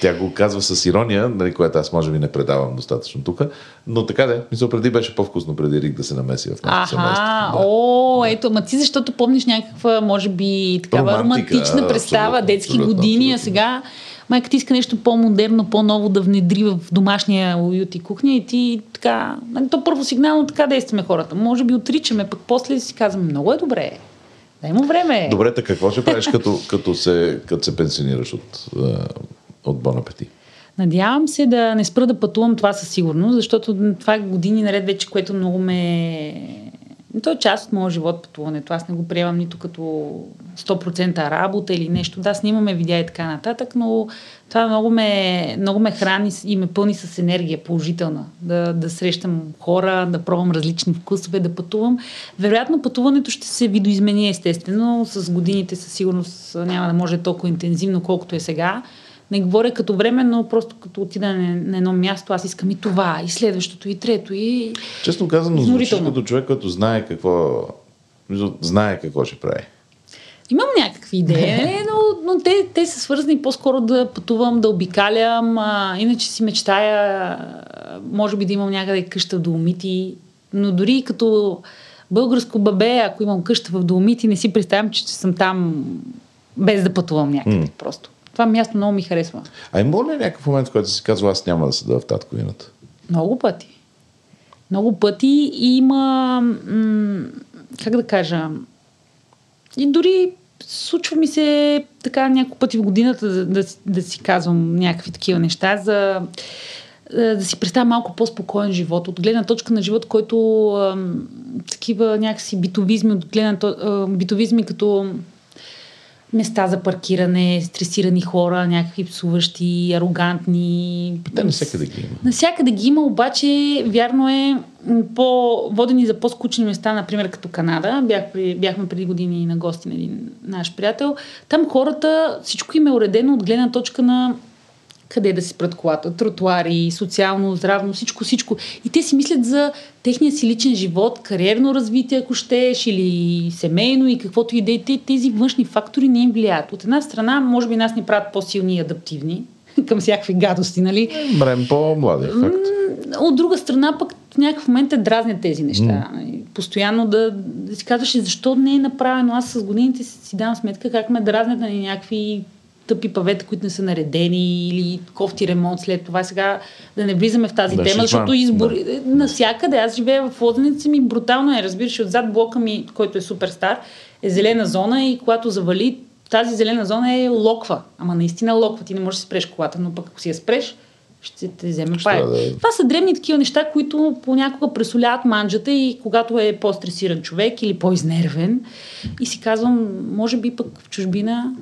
B: тя го казва с ирония, нали, която аз може би не предавам достатъчно тук, но така де, мисля, преди беше по-вкусно преди Рик да се намеси в нашето семейство. Да.
C: о, ето, ма ти защото помниш някаква, може би, такава
B: Романтика,
C: романтична представа,
B: абсолютно,
C: детски
B: абсолютно,
C: години, а сега майка ти иска нещо по-модерно, по-ново да внедри в домашния уют и кухня и ти така, нали, то първо сигнално така действаме хората. Може би отричаме, пък после си казваме, много е добре. Дай му време.
B: Добре, така какво ще правиш като, като, се, като се пенсионираш от, от Бон апети?
C: Надявам се да не спра да пътувам това със сигурност, защото това е години наред вече, което много ме... То е част от моя живот пътуването. Аз не го приемам нито като 100% работа или нещо. Да, снимаме видеа и така нататък, но това много ме, много ме храни и ме пълни с енергия положителна. Да, да срещам хора, да пробвам различни вкусове, да пътувам. Вероятно пътуването ще се видоизмени естествено. С годините със сигурност няма да може толкова интензивно, колкото е сега. Не говоря като време, но просто като отида на, едно място, аз искам и това, и следващото, и трето, и...
B: Честно казано, звучиш като човек, който знае какво, знае какво ще прави.
C: Имам някакви идеи, но, но те, те са свързани по-скоро да пътувам, да обикалям. А, иначе си мечтая, може би да имам някъде къща в Доломити, но дори като българско бабе, ако имам къща в Доломити, не си представям, че съм там без да пътувам някъде
B: М.
C: просто. Това място много ми харесва.
B: А има ли някакъв момент, в който си казва, аз няма да седа в татковината?
C: Много пъти. Много пъти и има, м- как да кажа, и дори случва ми се така няколко пъти в годината да, да, да си казвам някакви такива неща, за е, да си представя малко по-спокоен живот, от гледна точка на живот, който такива някакси битовизми, от гледна а, битовизми като места за паркиране, стресирани хора, някакви псуващи, арогантни.
B: Те навсякъде ги има.
C: Насякъде ги има, обаче вярно е по, водени за по-скучни места, например като Канада. Бях при, бяхме преди години на гости на един наш приятел. Там хората, всичко им е уредено от гледна точка на къде да си спрат колата, тротуари, социално, здравно, всичко, всичко. И те си мислят за техния си личен живот, кариерно развитие, ако щеш, или семейно и каквото и да е. Те- Тези външни фактори не им влияят. От една страна, може би нас ни правят по-силни и адаптивни към всякакви гадости, нали?
B: Мрем по-млади, факт.
C: От друга страна, пък в някакъв момент те дразнят тези неща. Mm. Постоянно да, да си казваш, защо не е направено. Аз с годините си, си давам сметка как ме дразнят на някакви тъпи павета, които не са наредени или кофти ремонт след това. Сега да не влизаме в тази
B: Да,
C: тема, защото избор...
B: да.
C: Насякъде, аз живея в Лозеница ми, брутално е, разбираш, отзад блока ми, който е супер стар, е зелена зона и когато завали, тази зелена зона е локва. Ама наистина локва. Ти не можеш да спреш колата, но пък ако си я спреш, ще те вземе пая.
B: да е.
C: Това са древни такива неща, които понякога пресоляват манджата и когато е по-стресиран човек или по-изнервен и си казвам, може би пък в чужбина,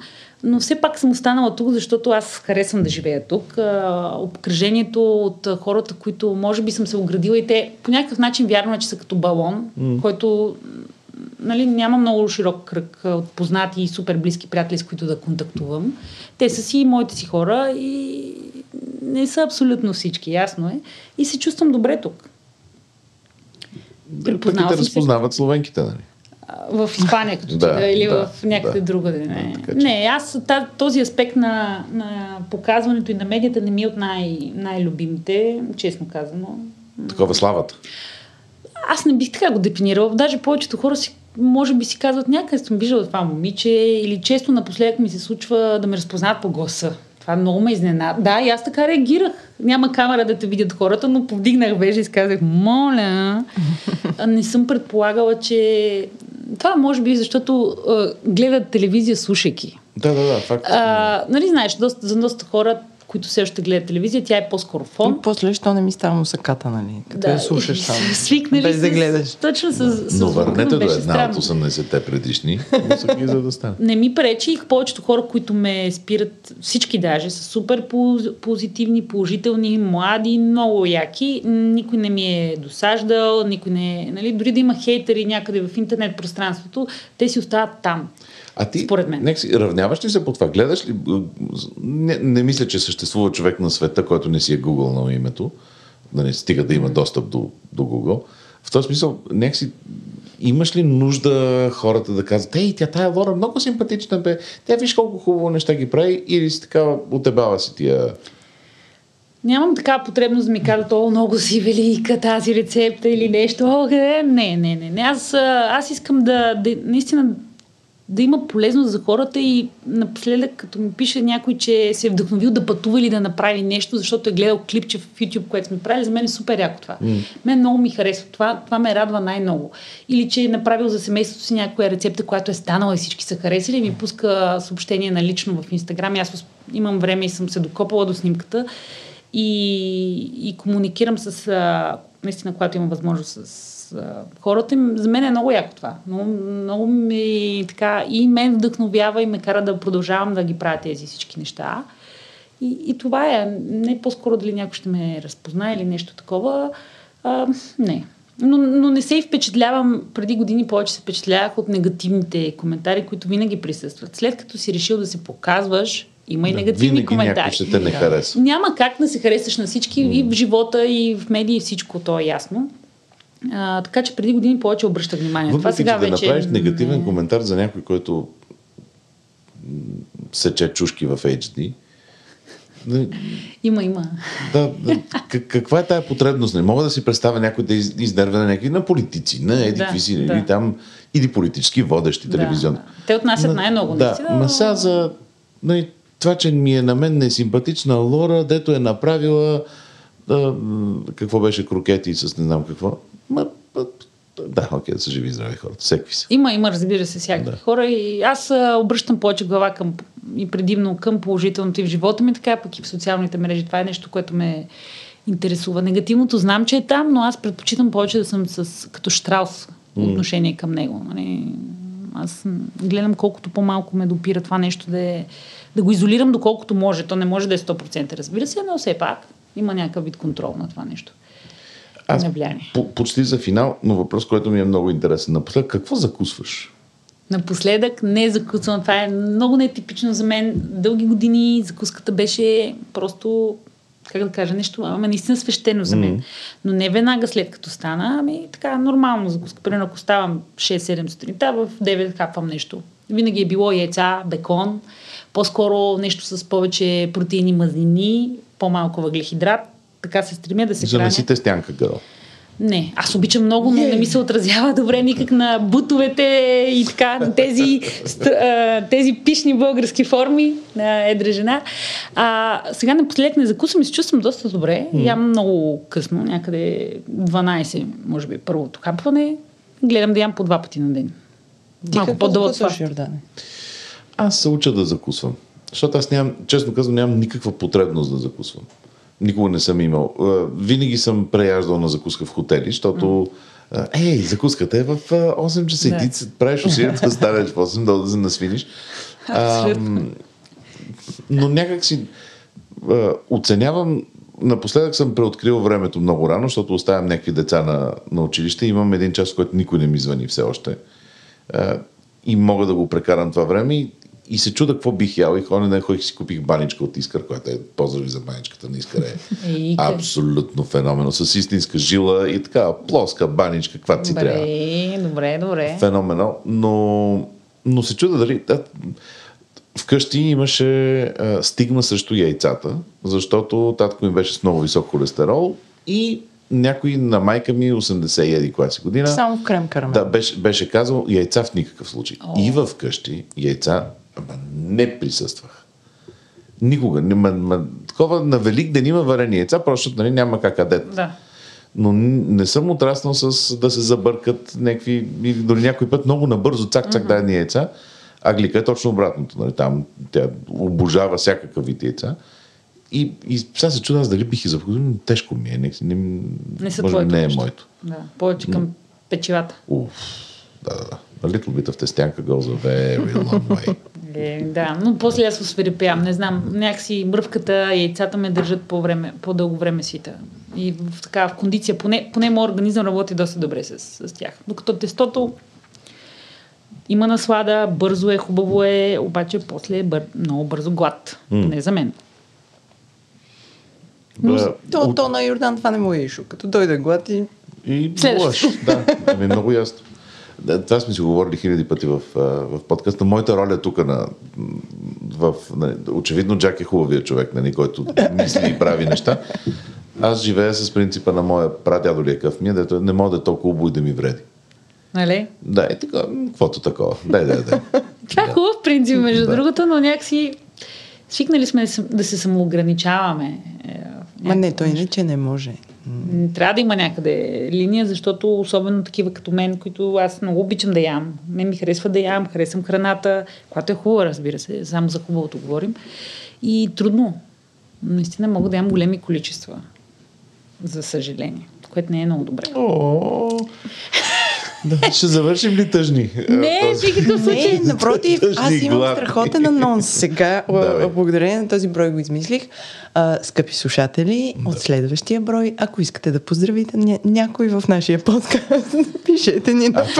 C: но все пак съм останала тук, защото аз харесвам да живея тук. Обкръжението от хората, които може би съм се оградила и те по някакъв начин вярвам, че са като балон, който нали, няма много широк кръг от познати и супер близки приятели, с които да контактувам. Те са си моите си хора и не са абсолютно всички, ясно е. И се чувствам добре тук.
B: Пък и
C: Припознала
B: те
C: съм се
B: разпознават словенките, нали?
C: В Испания, като
B: Да,
C: да, или
B: да,
C: в някъде
B: да.
C: другаде. Не,
B: че-
C: не аз та- този аспект на, на показването и на медията не ми е от най- най-любимите, честно казано.
B: Такова славата.
C: Аз не бих така го дефинирала. Даже повечето хора си, може би си казват, някъде съм виждала това момиче или често напоследък ми се случва да ме разпознават по гласа. Това много ме изненада. Да, и аз така реагирах. Няма камера да те видят хората, но повдигнах вежа и казах, моля. Не съм предполагала, че... Това може би защото а, гледат телевизия слушайки.
B: Да, да, да, факт.
C: А, нали знаеш, доста, за доста хора, които все още гледат телевизия, тя е по-скоро фон.
A: И после, що не ми става мусаката, нали? Като я слушаш само.
C: Свикнали
A: Без да
C: с-
A: гледаш.
C: Точно с, с
B: Но върнете до една от
C: странно.
B: 80-те предишни, но са ги за да стане.
C: Не ми пречи и повечето хора, които ме спират, всички даже, са супер поз- позитивни, положителни, млади, много яки. Никой не ми е досаждал, никой не е... Нали, дори да има хейтери някъде в интернет пространството, те си остават там.
B: А ти,
C: Според мен.
B: Нека си, равняваш ли се по това? Гледаш ли? Не, не мисля, че съществува човек на света, който не си е Google на името. Да не стига да има достъп до, до Google. В този смисъл, нека си, имаш ли нужда хората да казват, ей, тя тая Лора много симпатична бе, тя виж колко хубаво неща ги прави, или си такава, отебава си тия...
C: Нямам такава потребност да ми кажат, о, много си велика тази рецепта или нещо. О? Не, не, не. не. Аз, аз искам да, да, наистина да има полезност за хората и напоследък, като ми пише някой, че се е вдъхновил да пътува или да направи нещо, защото е гледал клипче в YouTube, което сме правили, за мен е супер яко това. Mm. Мен много ми харесва. Това, това ме радва най-много. Или че е направил за семейството си някоя рецепта, която е станала и всички са харесали, и ми пуска съобщение на лично в Инстаграм. Аз имам време и съм се докопала до снимката и, и комуникирам с, а, наистина, когато имам възможност с а, хората. За мен е много яко това. Много, много ми така и мен вдъхновява и ме кара да продължавам да ги правя тези всички неща. И, и това е. Не по-скоро дали някой ще ме разпознае или нещо такова. А, не. Но, но не се и впечатлявам, преди години повече се впечатлявах от негативните коментари, които винаги присъстват. След като си решил да се показваш, има и
B: Да,
C: негативни коментари.
B: ще те не хареса.
C: Няма как да се харесаш на всички и в живота, и в медии, и всичко, то е ясно. А, така че преди години повече обръщах внимание. Това
B: Въпреки,
C: сега
B: че да
C: вече...
B: направиш негативен
C: не-
B: коментар за някой, който сече чушки в HD, нали,
C: Има, има.
B: Да, да. Как, каква е тая потребност? Не мога да си представя някой да из- изнервя на някакви на политици, на еди
C: Да,
B: си,
C: да.
B: или там, или политически водещи телевизионни.
C: Да. Те отнасят най-много,
B: Да,
C: наистина, но-
B: сега за нали, това, че ми е на мен несимпатична Лора, дето е направила да, какво беше крокети с не знам какво. Ма, да, окей, да са живи и здрави хората. Всеки са.
C: Има, има, разбира се, всякакви
B: Да.
C: хора и аз обръщам повече глава към и предимно към положителното и в живота ми, така пък и в социалните мрежи. Това е нещо, което ме интересува. Негативното знам, че е там, но аз предпочитам повече да съм с, като штраус отношение към него. Нали? Аз гледам колкото по-малко ме допира това нещо да, е, да го изолирам доколкото може. То не може да е 100%, разбира се, но все пак има някакъв вид контрол на това нещо.
B: Аз
C: на влияние.
B: по, почти за финал, но въпрос, който ми е много интересен. Напоследък, какво закусваш?
C: Напоследък не закусвам. Това е много нетипично за мен. Дълги години закуската беше просто, как да кажа, нещо, ама наистина свещено за мен. Но не веднага след като стана, ами така нормално закуска. Примерно ако ставам 6-7 сутринта, в 9 хапвам нещо. Винаги е било яйца, бекон, по-скоро нещо с повече протеини, мазнини, по-малко въглехидрат. Така се стремя да се храня.
B: не си тестянка, гърл.
C: Не, аз обичам много, но не ми се отразява добре никак на бутовете и така, на тези, тези пишни български форми на едра жена. А, сега напоследък не закусвам и се чувствам доста добре. Ям много късно, някъде 12, може би, първото хапване. Гледам да ям по два пъти на ден.
A: Ти
C: Малко по-дълъг.
A: Йордане?
B: Аз се уча да закусвам. Защото аз нямам, честно казвам, нямам никаква потребност да закусвам. Никога не съм имал. А, Винаги съм преяждал на закуска в хотели, защото а, ей, закуската е в а, 8 часа и ти се правиш усилията да станеш в 8, да, да се насвиниш.
C: Абсолютно.
B: но някак си а, оценявам Напоследък съм преоткрил времето много рано, защото оставям някакви деца на, на училище. Имам един час, в който никой не ми звъни все още. А, и мога да го прекарам това време. И, и се чуда какво бих ял. И ходя на ходих си купих баничка от Искър, която е поздрави за баничката на Искър. Е абсолютно феномено. С истинска жила и така плоска баничка, каквато си трябва
C: Добре, добре, добре.
B: феноменал, но, но се чуда дали... Да, вкъщи имаше а, стигма срещу яйцата, защото татко ми беше с много висок холестерол и някой на майка ми 80 еди коя си година.
A: Само в крем карамел.
B: Да, беше, беше казал яйца в никакъв случай.
C: О.
B: И в къщи яйца ама не присъствах. Никога. Ма, ма, такова на Велик ден има варени яйца, просто нали, няма как адет.
C: Да.
B: Но не съм отраснал с да се забъркат някакви, или дори някой път много набързо, цак-цак дай ни яйца. А глика е точно обратното. Нали? Там тя обожава всякакъв вид яйца. И, и сега се чудя аз дали бих и запознал, но тежко ми е. Не, не,
C: Не са
B: може не е
C: нещо.
B: моето.
C: Да. Повече към печивата.
B: Уф, да, да, да. A little bit of тестянка goes a very long way.
C: Е, да, но после аз освирепявам. Не знам, някакси мръвката, яйцата ме държат по време, по-дълго време свита. И в, така, в кондиция, поне, поне моят организъм работи доста добре с, с тях. Докато тестото има наслада, бързо е, хубаво е, обаче после е бър, много бързо глад. Не за мен.
B: Да,
A: То,
B: от-
A: то на Йордан това не му е ишу. Като дойде глад и
B: И
C: Следващо.
B: лъж. Да, ами много ясно. Да, това сме си говорили хиляди пъти в, в подкаста. Моята роля тук на, в, на, очевидно Джак е хубавия човек, нали, който мисли и прави неща. Аз живея с принципа на моя прадядо ли е къв ми, е, дето не мога да е толкова убой да ми вреди.
C: Нали?
B: Да, е така, каквото такова.Дай, дай, дай.
C: Това е хубав принцип, между
B: Да.
C: другото, но някакси свикнали сме да се- самоограничаваме. е,
A: Ма не, той иначе не може.
C: Трябва да има някъде линия, защото особено такива като мен, които аз много обичам да ям. Мен ми харесва да ям, харесвам храната, която е хубава, разбира се, само за хубавото говорим. И трудно. Наистина мога да ям големи количества. За съжаление. Което не е много добре.
B: Да, ще завършим ли тъжни?
C: Не, никакъв случай.
A: Не, напротив, аз имам страхотен анонс. Сега,
B: Да,
A: благодарение на този брой го измислих. А, скъпи слушатели, от следващия брой, ако искате да поздравите ня- някой в нашия подкаст, пишете ни на
B: е,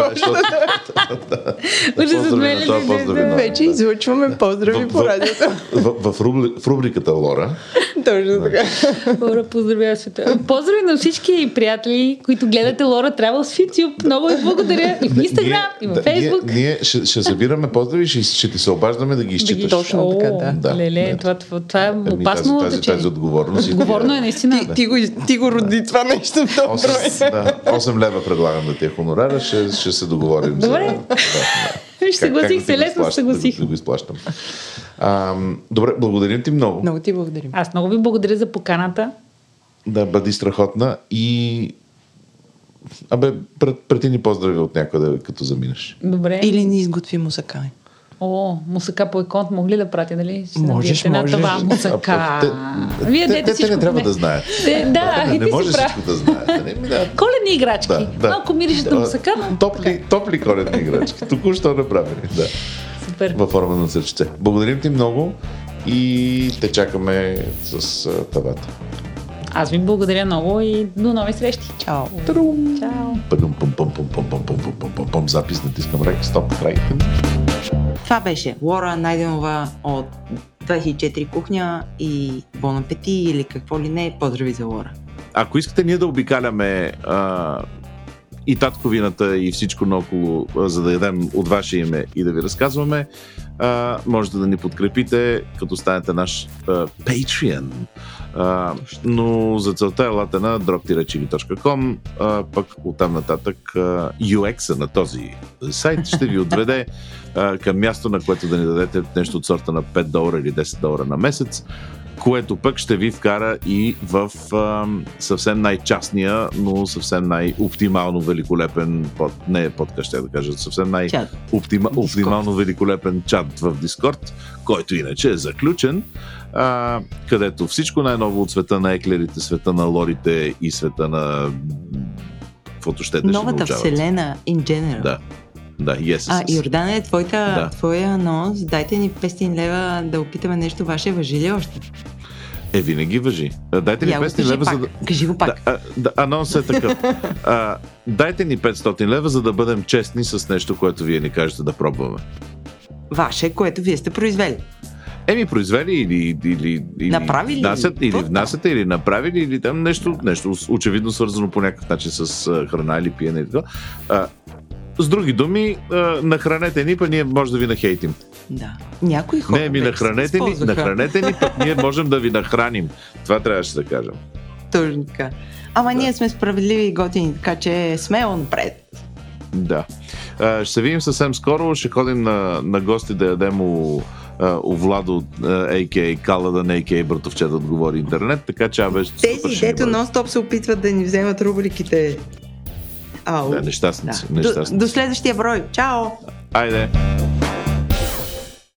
C: да-
B: на-
A: Вече излъчваме поздрави по радиото.
B: В, в, рубри, в рубриката Лора
A: Точно така.
C: Лора, поздравя света. Поздрави на всички приятели, които гледате Лора Travel в YouTube. Много ви благодаря. И в Instagram, и в
B: да,
C: Facebook.
B: Ние, ще, събираме поздрави и ще, ти се обаждаме да ги изчиташ.
A: Точно така, да.
B: Да,
C: Леле,
B: да.
C: това, е
B: Ами,
C: опасно
B: тази, тази,
C: течение.
B: тази отговорност.
C: Отговорно е наистина.
A: Ти, ти, го, ти го роди това нещо в този
B: Осем,
A: брой.
B: да, 8 лева предлагам да ти е хонорара, ще, ще се договорим.
C: Добре.
B: За, да, да.
C: Ще съгласих се,
B: да
C: лесно
B: изплащам,
C: съгласих.
B: Да, да го изплащам. А, добре, благодарим ти много.
A: Много ти благодарим.
C: Аз много ви благодаря за поканата.
B: Да бъди страхотна и Абе, прети ни поздрави от някъде, като заминеш.
C: Добре.
A: Или ни изготви мусакай.
C: О, мусака по еконт могли да пратя, нали? Ще
A: Можеш,
C: набиете
A: можеш.
C: една това мусака.
B: Те-
C: Вие
B: те, те, те не трябва
C: не-
B: да знаят.
C: Те, да, и
B: не
C: ти
B: може всичко да. Не, ми да.
C: Коледни играчки.
B: Да, да.
C: Малко миришат на мусака, но
B: Топли, топли коледни играчки. Току-що направени. Да.
C: супер.
B: Във форма на сърчице. Благодарим ти много и те чакаме с тавата.
C: Аз ви благодаря много и до нови срещи.
A: Чао.
C: Чао.
B: Пъдум, пум, пум, пум, пум, пум, пум, пум, пум, пум, запис, натискам рек, стоп, край.
A: Това беше Лора Найденова от 24 кухня и Бон апети или какво ли не. Поздрави за Лора.
D: Ако искате ние да обикаляме а, и татковината и всичко наоколо, а, за да ядем от ваше име и да ви разказваме, а, можете да ни подкрепите, като станете наш а, Patreon. А, но за целта елате на drop-chili.com, а, пък оттам нататък UX-а на този сайт ще ви отведе а, към място, на което да ни дадете нещо от сорта на 5 долара или 10 долара на месец
B: което пък ще ви вкара и в а, съвсем най-частния, но съвсем най-оптимално великолепен, под, не подкаст, ще да кажа, съвсем най-оптимално великолепен чат в Дискорд, който иначе е заключен, а, където всичко най-ново от света на еклерите, света на лорите и света на каквото ще
A: Новата
B: ще
A: вселена in general.
B: Да. Да, yes,
A: а, Йордане, твоята,
B: да.
A: твоя анонс, дайте ни 500 лева да опитаме нещо ваше, въжи ли още?
B: Е, винаги въжи. Дайте ни 500 лева,
A: пак.
B: за да...
A: Кажи го пак.
B: Да, да, анонс е такъв. а, дайте ни 500 лева, за да бъдем честни с нещо, което вие ни кажете да пробваме.
A: Ваше, което вие сте произвели.
B: Еми, произвели или, или, или
A: направили
B: внасят, или
A: Какво?
B: внасяте, или направили, или там нещо, нещо очевидно свързано по някакъв начин с храна или пиене. Или. А, с други думи, а, нахранете ни, па ние може да ви нахейтим.
A: Да. Някои хора.
B: Не, ми нахранете ни, нахранете ни, пък ние можем да ви нахраним. Това трябваше да кажем.
A: Точно така. Ама ние сме справедливи и готини, така че смело напред.
B: Да. А, ще се видим съвсем скоро. Ще ходим на, на гости да ядем у, а, у Владо, а.к.а. Каладан, а.к.а. Братовче да отговори интернет, така че ще супер
A: Тези, дето нон-стоп се опитват да ни вземат рубриките. Ау.
B: Да, нещастници,
A: До,
B: нещастници.
A: до следващия брой. Чао!
B: Айде!